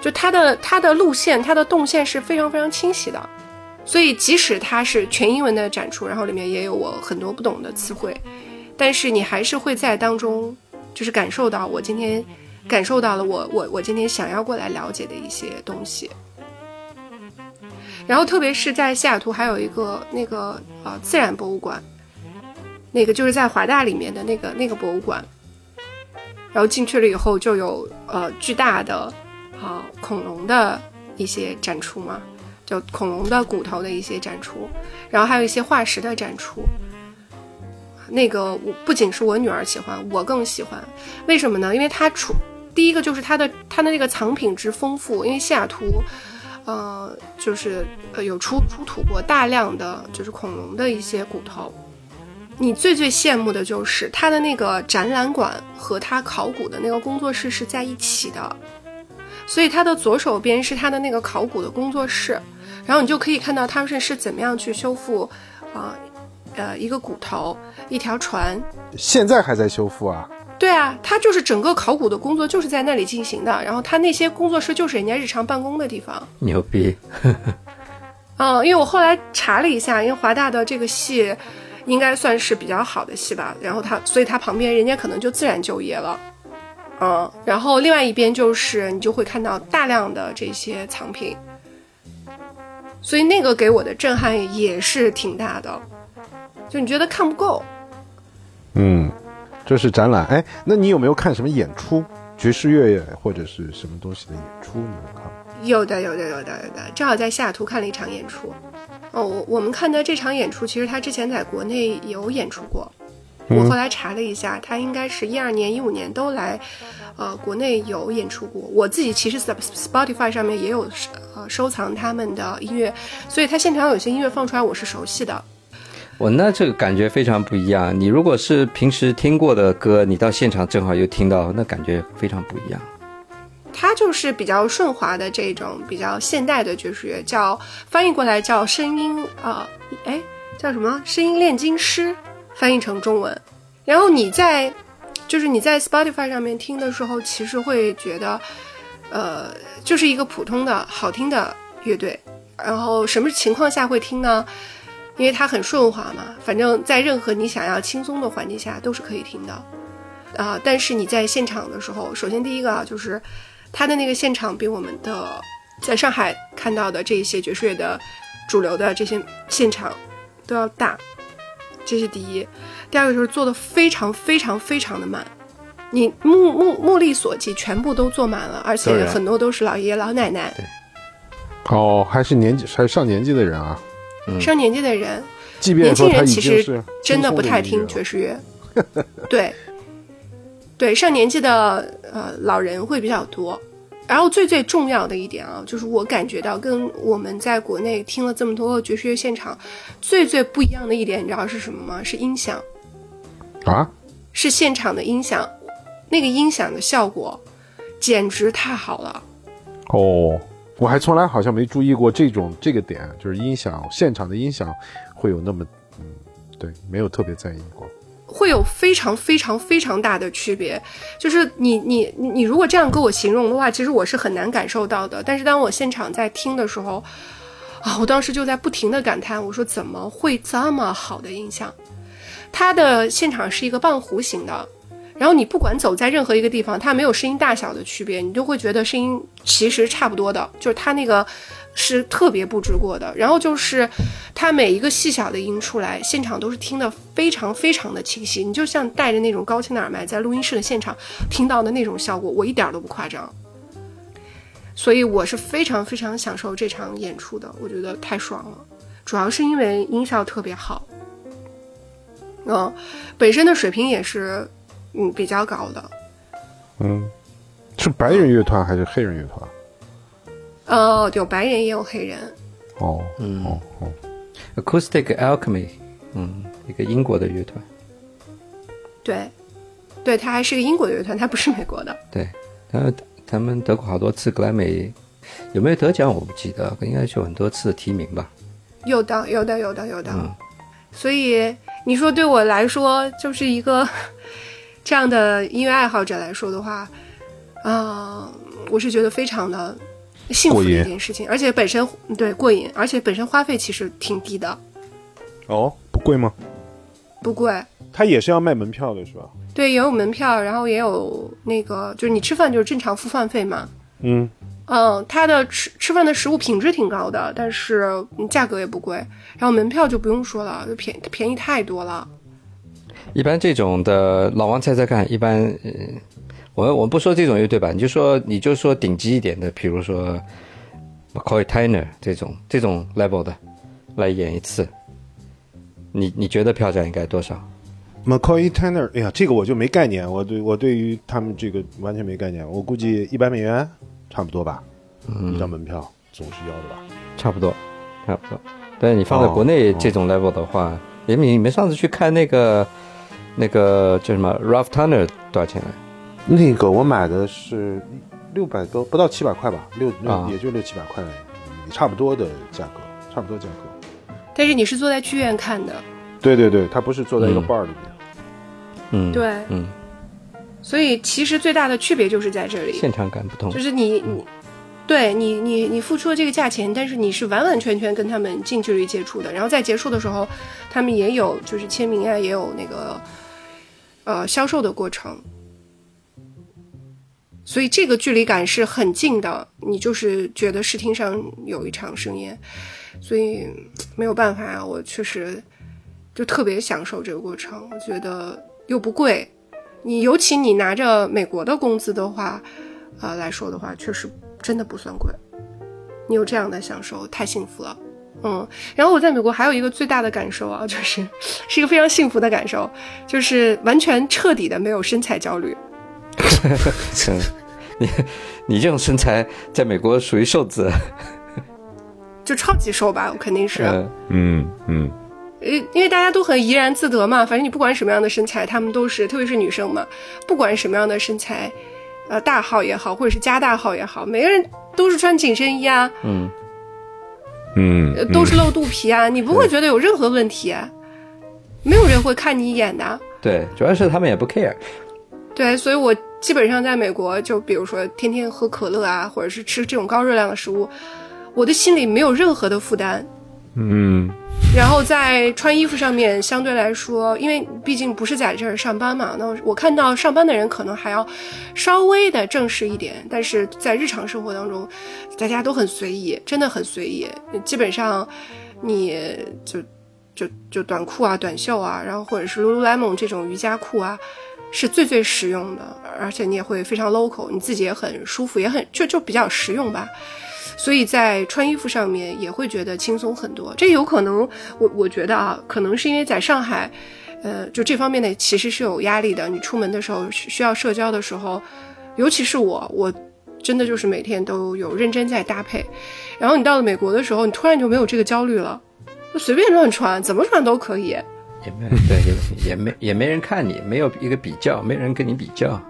就他的他的路线，他的动线是非常非常清晰的。所以即使它是全英文的展出，然后里面也有我很多不懂的词汇，但是你还是会在当中，就是感受到我今天感受到了我我我今天想要过来了解的一些东西。然后特别是在西雅图还有一个那个呃自然博物馆，那个就是在华大里面的那个那个博物馆，然后进去了以后就有呃巨大的啊、恐龙的一些展出嘛，就恐龙的骨头的一些展出，然后还有一些化石的展出。那个我不仅是我女儿喜欢，我更喜欢。为什么呢？因为它出第一个就是它的它的那个藏品之丰富，因为西雅图，呃，就是呃有出出土过大量的就是恐龙的一些骨头。你最最羡慕的就是他的那个展览馆和他考古的那个工作室是在一起的，所以他的左手边是他的那个考古的工作室，然后你就可以看到他们是怎么样去修复，啊、呃，一个骨头，一条船，现在还在修复啊？对啊，他就是整个考古的工作就是在那里进行的，然后他那些工作室就是人家日常办公的地方。牛逼！嗯，因为我后来查了一下，因为华大的这个系应该算是比较好的戏吧，然后他所以他旁边人家可能就自然就业了。嗯，然后另外一边就是你就会看到大量的这些藏品，所以那个给我的震撼也是挺大的，就你觉得看不够。嗯，这是展览。哎，那你有没有看什么演出？爵士乐或者是什么东西的演出？你有看吗？有的，有的，有的，有的。正好在西雅图看了一场演出。哦，我我们看的这场演出，其实他之前在国内有演出过。我后来查了一下，他应该是一二年、一五年都来，呃，国内有演出过。我自己其实 Sp- Spotify 上面也有呃收藏他们的音乐，所以他现场有些音乐放出来我是熟悉的。我那这个感觉非常不一样。你如果是平时听过的歌，你到现场正好又听到，那感觉非常不一样。它就是比较顺滑的这种比较现代的爵士乐，叫翻译过来叫声音啊，哎、叫什么？声音炼金师，翻译成中文。然后你在就是你在 Spotify 上面听的时候，其实会觉得，呃，就是一个普通的好听的乐队。然后什么情况下会听呢？因为它很顺滑嘛，反正在任何你想要轻松的环境下都是可以听的。啊、但是你在现场的时候，首先第一个啊，就是它的那个现场比我们的在上海看到的这些爵士乐的主流的这些现场都要大，这是第一。第二个就是做的非常非常非常的满，你目目目力所及，全部都坐满了，而且很多都是老爷爷老奶奶、哦，还是年纪还是上年纪的人啊？上年纪的人，即便年轻人其实真的不太听 爵士乐。对，对，上年纪的呃老人会比较多。然后最最重要的一点啊，就是我感觉到跟我们在国内听了这么多爵士乐现场，最最不一样的一点，你知道是什么吗？是音响，啊？是现场的音响，那个音响的效果简直太好了。哦，我还从来好像没注意过这种这个点，就是音响现场的音响会有那么嗯对，没有特别在意过。会有非常非常非常大的区别，就是你你你如果这样跟我形容的话，其实我是很难感受到的。但是当我现场在听的时候，啊，我当时就在不停的感叹，我说怎么会这么好的音响？它的现场是一个半弧形的，然后你不管走在任何一个地方，它没有声音大小的区别，你就会觉得声音其实差不多的，就是它那个。是特别布置过的，然后就是它每一个细小的音出来，现场都是听得非常非常的清晰，你就像戴着那种高清的耳麦在录音室的现场听到的那种效果，我一点都不夸张。所以我是非常非常享受这场演出的，我觉得太爽了，主要是因为音效特别好，嗯，本身的水平也是嗯比较高的。嗯，是白人乐团还是黑人乐团？哦，有白人也有黑人。哦，嗯，哦哦，Acoustic Alchemy，嗯，一个英国的乐团。对，对，他还是个英国的乐团，他不是美国的。对，他他们得过好多次格莱美，有没有得奖我不记得，应该是有很多次提名吧。有的，有的，有的，有的。嗯所以你说对我来说，就是一个 这样的音乐爱好者来说的话，啊，我是觉得非常的。幸福的一件事情，而且本身对过瘾，而且本身花费其实挺低的。哦，不贵吗？不贵。它也是要卖门票的是吧？对，也有门票，然后也有那个，就是你吃饭就是正常付饭费嘛。嗯嗯，它的吃吃饭的食物品质挺高的，但是价格也不贵。然后门票就不用说了，就便便宜太多了。一般这种的老王猜猜看，一般嗯。我我们不说这种乐队吧，你就说你就说顶级一点的，比如说 McCoy Tyner 这种这种 level 的来演一次，你你觉得票价应该多少？McCoy Tyner，哎呀，这个我就没概念，我对我对于他们这个完全没概念，我估计一百美元差不多吧，嗯一张门票总是要的吧？差不多，差不多。但是你放在国内这种 level 的话，你们你们上次去看那个那个叫什么 Ralph Turner 多少钱？那个我买的是六百多，不到七百块吧，六六也就六七百块，差不多的价格，差不多价格。但是你是坐在剧院看的？对对对，他不是坐在一个 bar 里面。嗯，对，嗯。所以其实最大的区别就是在这里，现场感不同。就是你你，对你你你付出了这个价钱，但是你是完完全全跟他们近距离接触的，然后在结束的时候，他们也有就是签名啊，也有那个呃销售的过程。所以这个距离感是很近的，你就是觉得视听上有一场盛宴，所以没有办法啊，我确实就特别享受这个过程。我觉得又不贵，你尤其你拿着美国的工资的话，呃来说的话，确实真的不算贵。你有这样的享受，太幸福了。嗯，然后我在美国还有一个最大的感受啊，就是 是一个非常幸福的感受，就是完全彻底的没有身材焦虑。你你这种身材在美国属于瘦子，就超级瘦吧？我肯定是。嗯嗯。因为大家都很怡然自得嘛，反正你不管什么样的身材，他们都是，特别是女生嘛，不管什么样的身材，呃，大号也好，或者是加大号也好，每个人都是穿紧身衣啊，嗯嗯，都是露肚皮啊，你不会觉得有任何问题，没有人会看你一眼的。对，主要是他们也不 care。对，所以我基本上在美国，就比如说天天喝可乐啊，或者是吃这种高热量的食物，我的心里没有任何的负担。嗯。然后在穿衣服上面，相对来说，因为毕竟不是在这儿上班嘛，那我看到上班的人可能还要稍微的正式一点，但是在日常生活当中，大家都很随意，真的很随意。基本上，你就就就短裤啊、短袖啊，然后或者是 Lululemon 这种瑜伽裤啊。是最最实用的，而且你也会非常 local，你自己也很舒服，也很就就比较实用吧。所以在穿衣服上面也会觉得轻松很多。这有可能，我我觉得啊，可能是因为在上海，呃，就这方面的其实是有压力的。你出门的时候需要社交的时候，尤其是我，我真的就是每天都有认真在搭配。然后你到了美国的时候，你突然就没有这个焦虑了，就随便乱穿，怎么穿都可以。也没 对，也也没也没人看你，没有一个比较，没人跟你比较，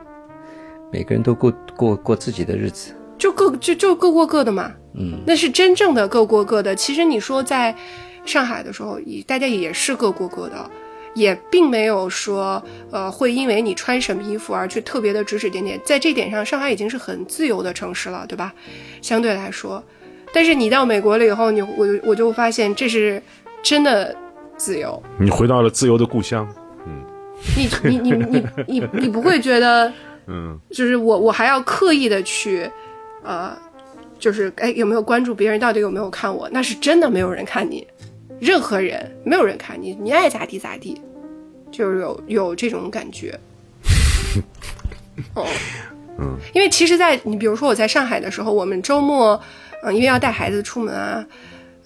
每个人都过过过自己的日子，就各就就各过各的嘛。嗯，那是真正的各过各的。其实你说在，上海的时候，也大家也是各过各的，也并没有说呃会因为你穿什么衣服而去特别的指指点点。在这点上，上海已经是很自由的城市了，对吧？相对来说，但是你到美国了以后，你我我就发现这是真的自由。你回到了自由的故乡，嗯你你你你你你不会觉得，嗯，就是我我还要刻意的去，呃，就是哎有没有关注别人到底有没有看我？那是真的没有人看你，任何人没有人看你，你爱咋地咋地，就是有有这种感觉。哦，嗯，因为其实在，你比如说我在上海的时候，我们周末，嗯、因为要带孩子出门啊，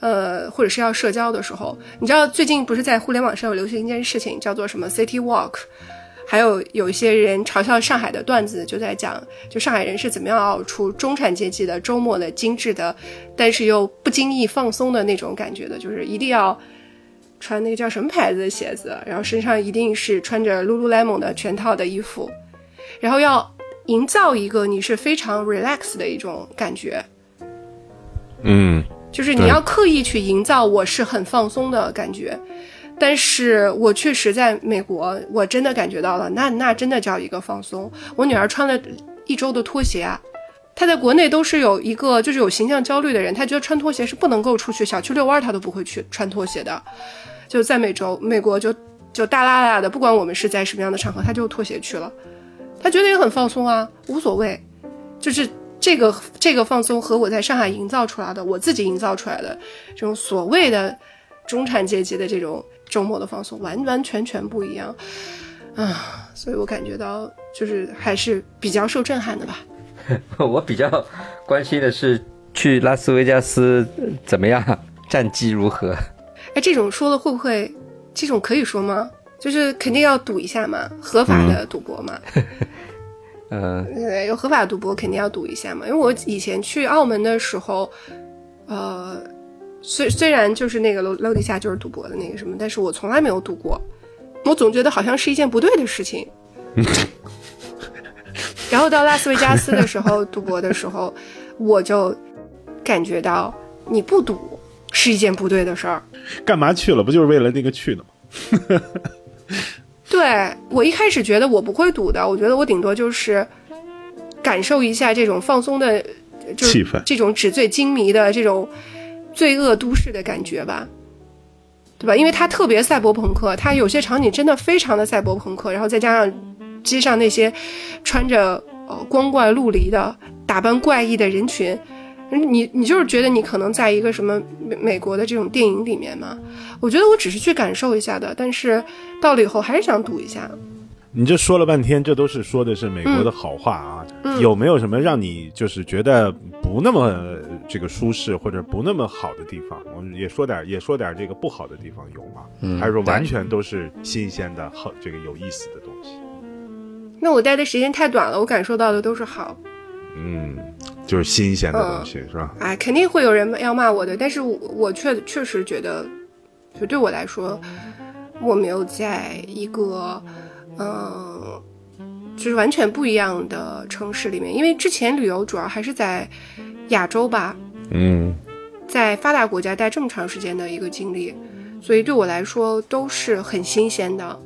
呃，或者是要社交的时候，你知道最近不是在互联网上有流行一件事情，叫做什么 City Walk，还有有一些人嘲笑上海的段子，就在讲，就上海人是怎么样熬出中产阶级的周末的精致的，但是又不经意放松的那种感觉的，就是一定要穿那个叫什么牌子的鞋子，然后身上一定是穿着 Lululemon 的全套的衣服，然后要营造一个你是非常 relax 的一种感觉，嗯，就是你要刻意去营造我是很放松的感觉。但是我确实在美国，我真的感觉到了，那那真的叫一个放松。我女儿穿了一周的拖鞋啊，她在国内都是有一个就是有形象焦虑的人，她觉得穿拖鞋是不能够出去小区遛弯，她都不会去穿拖鞋的。就在美洲，美国就就大拉拉的，不管我们是在什么样的场合，她就拖鞋去了。她觉得也很放松啊，无所谓。就是这个这个放松和我在上海营造出来的，我自己营造出来的这种所谓的中产阶级的这种周末的放松，完完全全不一样啊！所以我感觉到就是还是比较受震撼的吧。我比较关心的是去拉斯维加斯怎么样，战绩如何？哎，这种说了会不会？这种可以说吗？就是肯定要赌一下嘛，合法的赌博嘛。嗯、呃，有合法赌博肯定要赌一下嘛。因为我以前去澳门的时候，呃，虽虽然就是那个楼楼底下就是赌博的那个什么，但是我从来没有赌过。我总觉得好像是一件不对的事情。然后到拉斯维加斯的时候，赌博的时候，我就感觉到你不赌是一件不对的事儿。干嘛去了？不就是为了那个去的吗？对我一开始觉得我不会赌的，我觉得我顶多就是感受一下这种放松的，就是气氛这种纸醉金迷的这种罪恶都市的感觉吧，对吧？因为它特别赛博朋克，它有些场景真的非常的赛博朋克，然后再加上街上那些穿着呃光怪陆离的、打扮怪异的人群。你你就是觉得你可能在一个什么美美国的这种电影里面嘛？我觉得我只是去感受一下的，但是到了以后还是想赌一下。你这说了半天，这都是说的是美国的好话啊。嗯有没有什么让你就是觉得不那么呃这个舒适或者不那么好的地方？我们也说点也说点这个不好的地方有吗？嗯还是说完全都是新鲜的、好这个有意思的东西？那我待的时间太短了，我感受到的都是好。嗯，就是新鲜的东西、是吧？哎，肯定会有人要骂我的，但是我我确确实觉得，就对我来说，我没有在一个嗯、就是完全不一样的城市里面，因为之前旅游主要还是在亚洲吧，嗯在发达国家待这么长时间的一个经历，所以对我来说都是很新鲜的。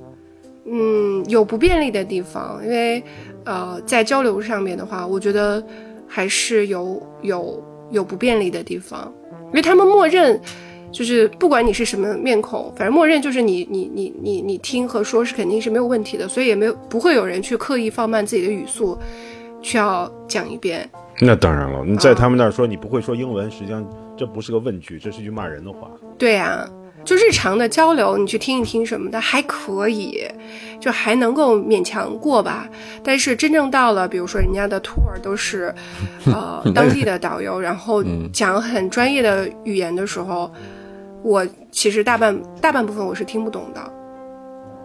嗯，有不便利的地方，因为呃，在交流上面的话，我觉得还是有有有不便利的地方，因为他们默认就是不管你是什么面孔，反正默认就是你你你你你听和说是肯定是没有问题的，所以也没有不会有人去刻意放慢自己的语速，去要讲一遍。那当然了，你在他们那儿说你不会说英文，实际上这不是个问句，这是句骂人的话。对呀、就日常的交流，你去听一听什么的还可以，就还能够勉强过吧。但是真正到了，比如说人家的 tour 都是，呃，当地的导游，然后讲很专业的语言的时候，我其实大半大半部分我是听不懂的。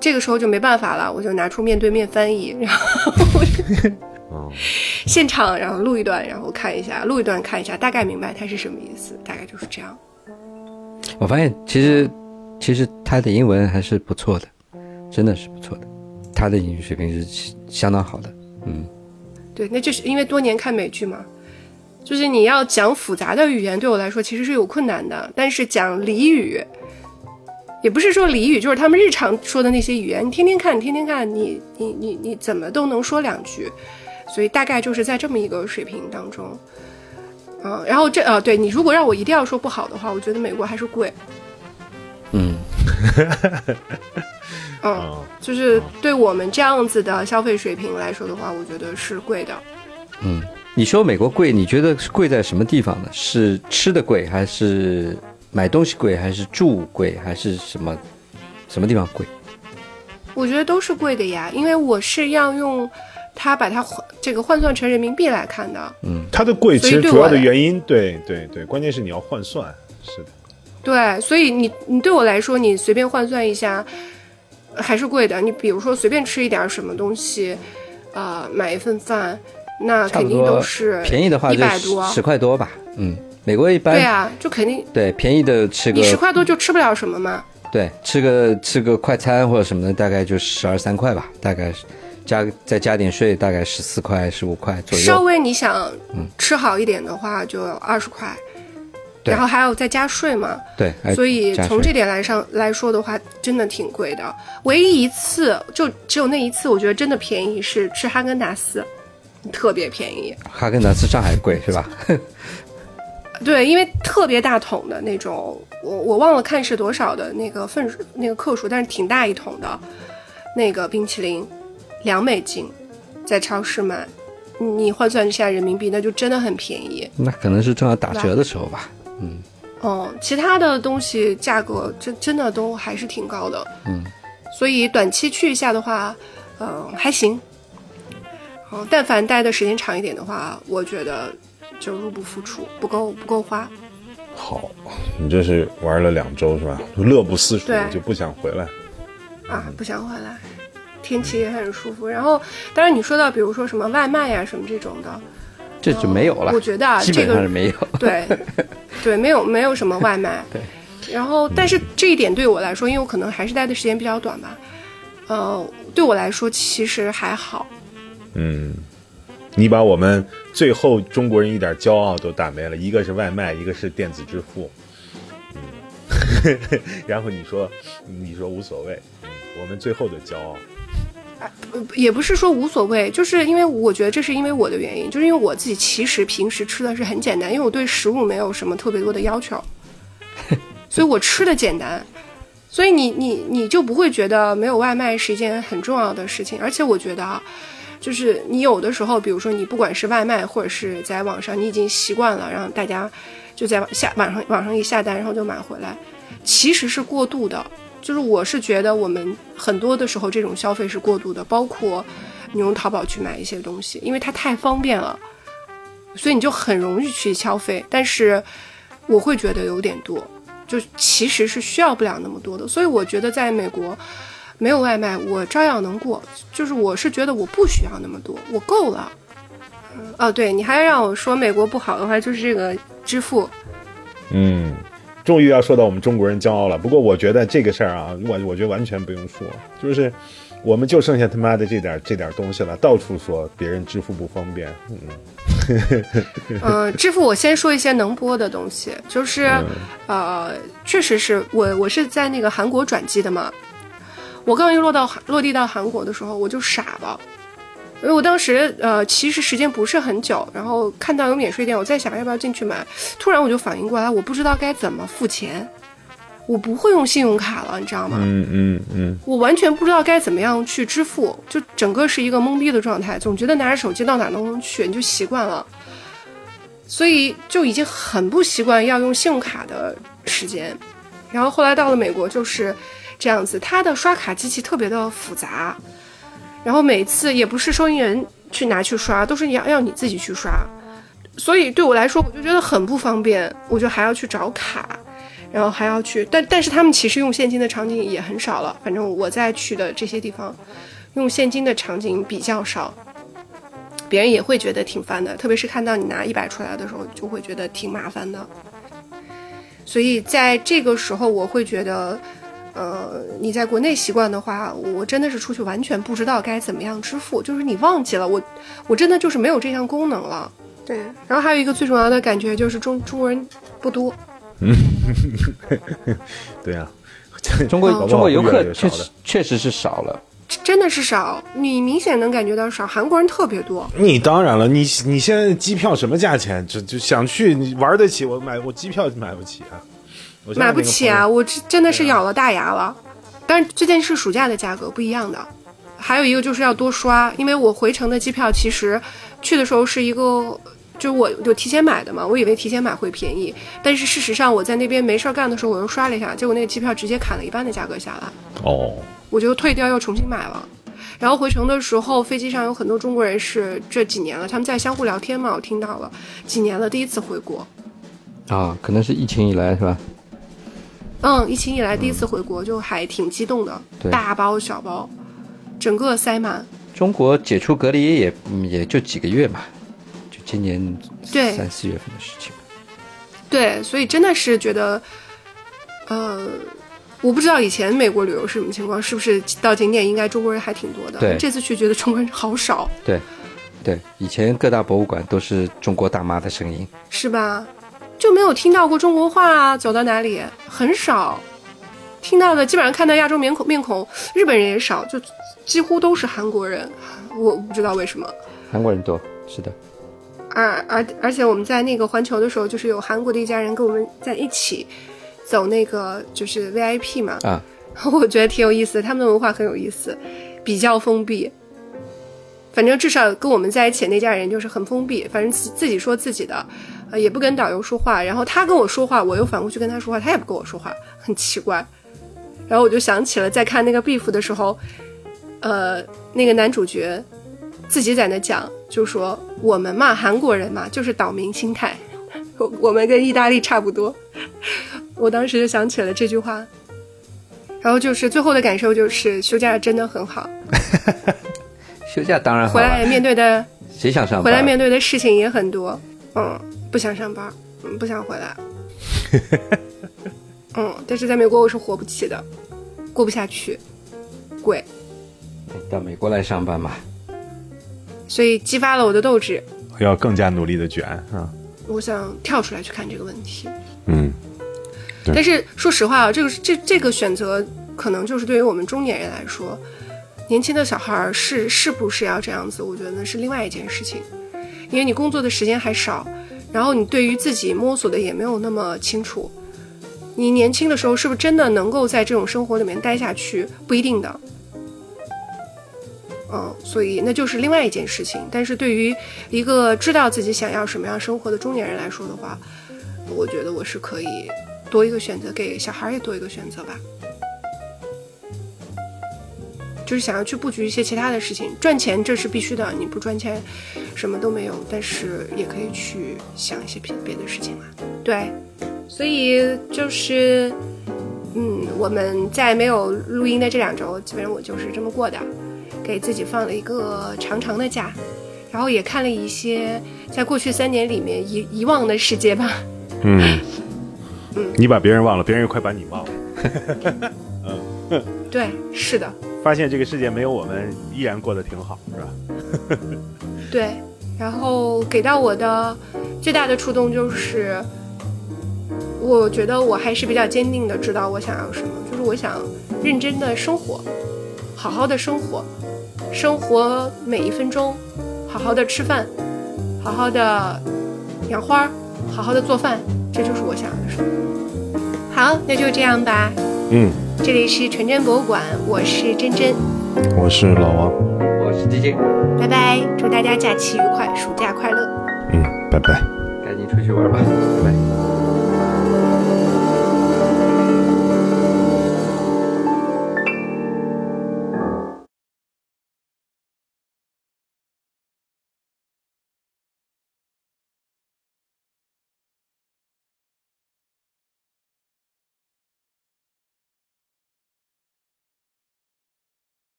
这个时候就没办法了，我就拿出面对面翻译，然后我就哦，现场然后录一段，然后看一下，录一段看一下，大概明白它是什么意思，大概就是这样。我发现其实其实他的英文还是不错的，真的是不错的，他的英语水平是相当好的。嗯，对，那就是因为多年看美剧嘛，就是你要讲复杂的语言，对我来说其实是有困难的。但是讲俚语，也不是说俚语，就是他们日常说的那些语言，你天天看，天天看，你你你你怎么都能说两句。所以大概就是在这么一个水平当中，嗯，然后这呃，对你如果让我一定要说不好的话，我觉得美国还是贵，嗯，嗯，就是对我们这样子的消费水平来说的话，我觉得是贵的。嗯，你说美国贵，你觉得是贵在什么地方呢？是吃的贵，还是买东西贵，还是住贵，还是什么什么地方贵？我觉得都是贵的呀，因为我是要用它把它换这个换算成人民币来看的。嗯，它的贵其实所以主要的原因，对对对，关键是你要换算，是的，对，所以你你对我来说，你随便换算一下，还是贵的。你比如说随便吃一点什么东西，呃，买一份饭，那肯定都是便宜的话一百多。十块多吧。嗯，美国一般对啊，就肯定对便宜的吃个你十块多就吃不了什么嘛。对吃个吃个快餐或者什么的，大概就十二三块吧，大概是加再加点税，大概十四块十五块左右。稍微你想吃好一点的话，就二十块，对然后还要再加税嘛。对，所以从这点来上来说的话，真的挺贵的。唯一一次就只有那一次，我觉得真的便宜是吃哈根达斯，特别便宜。哈根达斯上海贵是吧？对，因为特别大桶的那种，我我忘了看是多少的那个份数那个克数，但是挺大一桶的，那个冰淇淋，两美金，在超市买，你你换算一下人民币，那就真的很便宜。那可能是正好打折的时候吧。嗯哦，其他的东西价格真真的都还是挺高的，嗯，所以短期去一下的话，嗯、还行。哦，但凡待的时间长一点的话，我觉得就入不敷出，不够不够花。好，你这是玩了两周是吧？乐不思蜀，就不想回来。啊，不想回来，天气也很舒服。然后，当然你说到比如说什么外卖呀、什么这种的，这就没有了。我觉得啊基本这个上是没有。对，对，没有没有什么外卖。对。然后，但是这一点对我来说，因为我可能还是待的时间比较短吧，呃，对我来说其实还好。嗯，你把我们最后中国人一点骄傲都打没了，一个是外卖，一个是电子支付。嗯，然后你说你说无所谓，嗯，我们最后的骄傲。呃也不是说无所谓，就是因为我觉得这是因为我的原因，就是因为我自己其实平时吃的是很简单，因为我对食物没有什么特别多的要求，所以我吃的简单，所以你你你就不会觉得没有外卖是一件很重要的事情，而且我觉得啊，就是你有的时候，比如说你不管是外卖或者是在网上，你已经习惯了让大家就在下网上网上一下单，然后就买回来，其实是过度的。就是我是觉得我们很多的时候这种消费是过度的，包括你用淘宝去买一些东西，因为它太方便了，所以你就很容易去消费。但是我会觉得有点多，就其实是需要不了那么多的。所以我觉得在美国没有外卖，我照样能过。就是我是觉得我不需要那么多，我够了。哦，对，你还让我说美国不好的话，就是这个支付。嗯，终于要说到我们中国人骄傲了。不过我觉得这个事儿啊，我我觉得完全不用说，就是我们就剩下他妈的这点这点东西了，到处说别人支付不方便。嗯，嗯，支付我先说一些能播的东西，就是，呃，确实是我我是在那个韩国转机的嘛，我刚一落到落地到韩国的时候，我就傻了，因为我当时呃其实时间不是很久，然后看到有免税店，我在想要不要进去买，突然我就反应过来，我不知道该怎么付钱，我不会用信用卡了，你知道吗？嗯嗯嗯，我完全不知道该怎么样去支付，就整个是一个懵逼的状态，总觉得拿着手机到哪都能去，你就习惯了，所以就已经很不习惯要用信用卡的时间。然后后来到了美国就是这样子，它的刷卡机器特别的复杂，然后每次也不是收银员去拿去刷，都是要要你自己去刷，所以对我来说我就觉得很不方便，我就还要去找卡。然后还要去，但但是他们其实用现金的场景也很少了。反正我在去的这些地方，用现金的场景比较少，别人也会觉得挺烦的。特别是看到你拿一百出来的时候，就会觉得挺麻烦的。所以在这个时候，我会觉得，呃，你在国内习惯的话，我真的是出去完全不知道该怎么样支付，就是你忘记了我，我真的就是没有这项功能了。对，然后还有一个最重要的感觉就是中中国人不多，嗯 对啊，中国哦中国游客确实确实是少了。真的是少，你明显能感觉到少。韩国人特别多，你当然了，你你现在机票什么价钱？就就想去，你玩得起，我买我机票买不起啊，买不起啊！我这真的是咬了大牙了。但是这件是暑假的价格不一样的，还有一个就是要多刷，因为我回程的机票其实去的时候是一个，就是我就提前买的嘛，我以为提前买会便宜，但是事实上我在那边没事儿干的时候，我又刷了一下，结果那个机票直接砍了一半的价格下来。哦，我就退掉，又重新买了。然后回程的时候，飞机上有很多中国人是这几年了，他们在相互聊天嘛，我听到了，几年了，第一次回国。啊，可能是疫情以来是吧？嗯，疫情以来第一次回国，就还挺激动的，对大包小包，整个塞满。中国解除隔离也嗯也就几个月嘛，就今年对三四月份的事情。对，所以真的是觉得，呃，我不知道以前美国旅游是什么情况，是不是到景点应该中国人还挺多的？对这次去觉得中国人好少，对，对，以前各大博物馆都是中国大妈的声音。是吧？就没有听到过中国话啊，走到哪里很少，听到的基本上看到亚洲面孔面孔，日本人也少，就几乎都是韩国人，我不知道为什么。韩国人多，是的，而而而且我们在那个环球的时候，就是有韩国的一家人跟我们在一起走那个就是 VIP 嘛，啊，我觉得挺有意思的，他们的文化很有意思，比较封闭。反正至少跟我们在一起的那家人就是很封闭，反正自自己说自己的，呃，也不跟导游说话。然后他跟我说话，我又反过去跟他说话，他也不跟我说话，很奇怪。然后我就想起了在看那个《Beef》的时候，呃，那个男主角自己在那讲，就说我们嘛，韩国人嘛，就是岛民心态，我我们跟意大利差不多。我当时就想起了这句话。然后就是最后的感受就是休假真的很好，休假当然好回来，面对的谁想上班？回来面对的事情也很多，嗯，不想上班，嗯，不想回来，嗯，但是在美国我是活不起的，过不下去，贵，到美国来上班吧。所以激发了我的斗志，要更加努力的卷啊，我想跳出来去看这个问题。嗯，但是说实话啊，这个这这个选择可能就是对于我们中年人来说，年轻的小孩儿是是不是要这样子？我觉得那是另外一件事情，因为你工作的时间还少，然后你对于自己摸索的也没有那么清楚。你年轻的时候是不是真的能够在这种生活里面待下去？不一定的。嗯，所以那就是另外一件事情。但是对于一个知道自己想要什么样生活的中年人来说的话，我觉得我是可以多一个选择，给小孩也多一个选择吧。就是想要去布局一些其他的事情，赚钱这是必须的，你不赚钱什么都没有。但是也可以去想一些别别的事情嘛。对，所以就是，嗯，我们在没有录音的这两周，基本上我就是这么过的，给自己放了一个长长的假，然后也看了一些在过去三年里面遗遗忘的世界吧。嗯，嗯你把别人忘了，别人又快把你忘了，嗯 对，是的，发现这个世界没有我们依然过得挺好，是吧？对。然后给到我的最大的触动就是，我觉得我还是比较坚定的知道我想要什么，就是我想认真的生活，好好的生活，生活每一分钟，好好的吃饭，好好的养花，好好的做饭，这就是我想要的生活。好，那就这样吧。嗯，这里是纯真博物馆，我是真真，我是老王，我是 DJ，拜拜，祝大家假期愉快，暑假快乐。嗯，拜拜。赶紧出去玩吧，拜拜。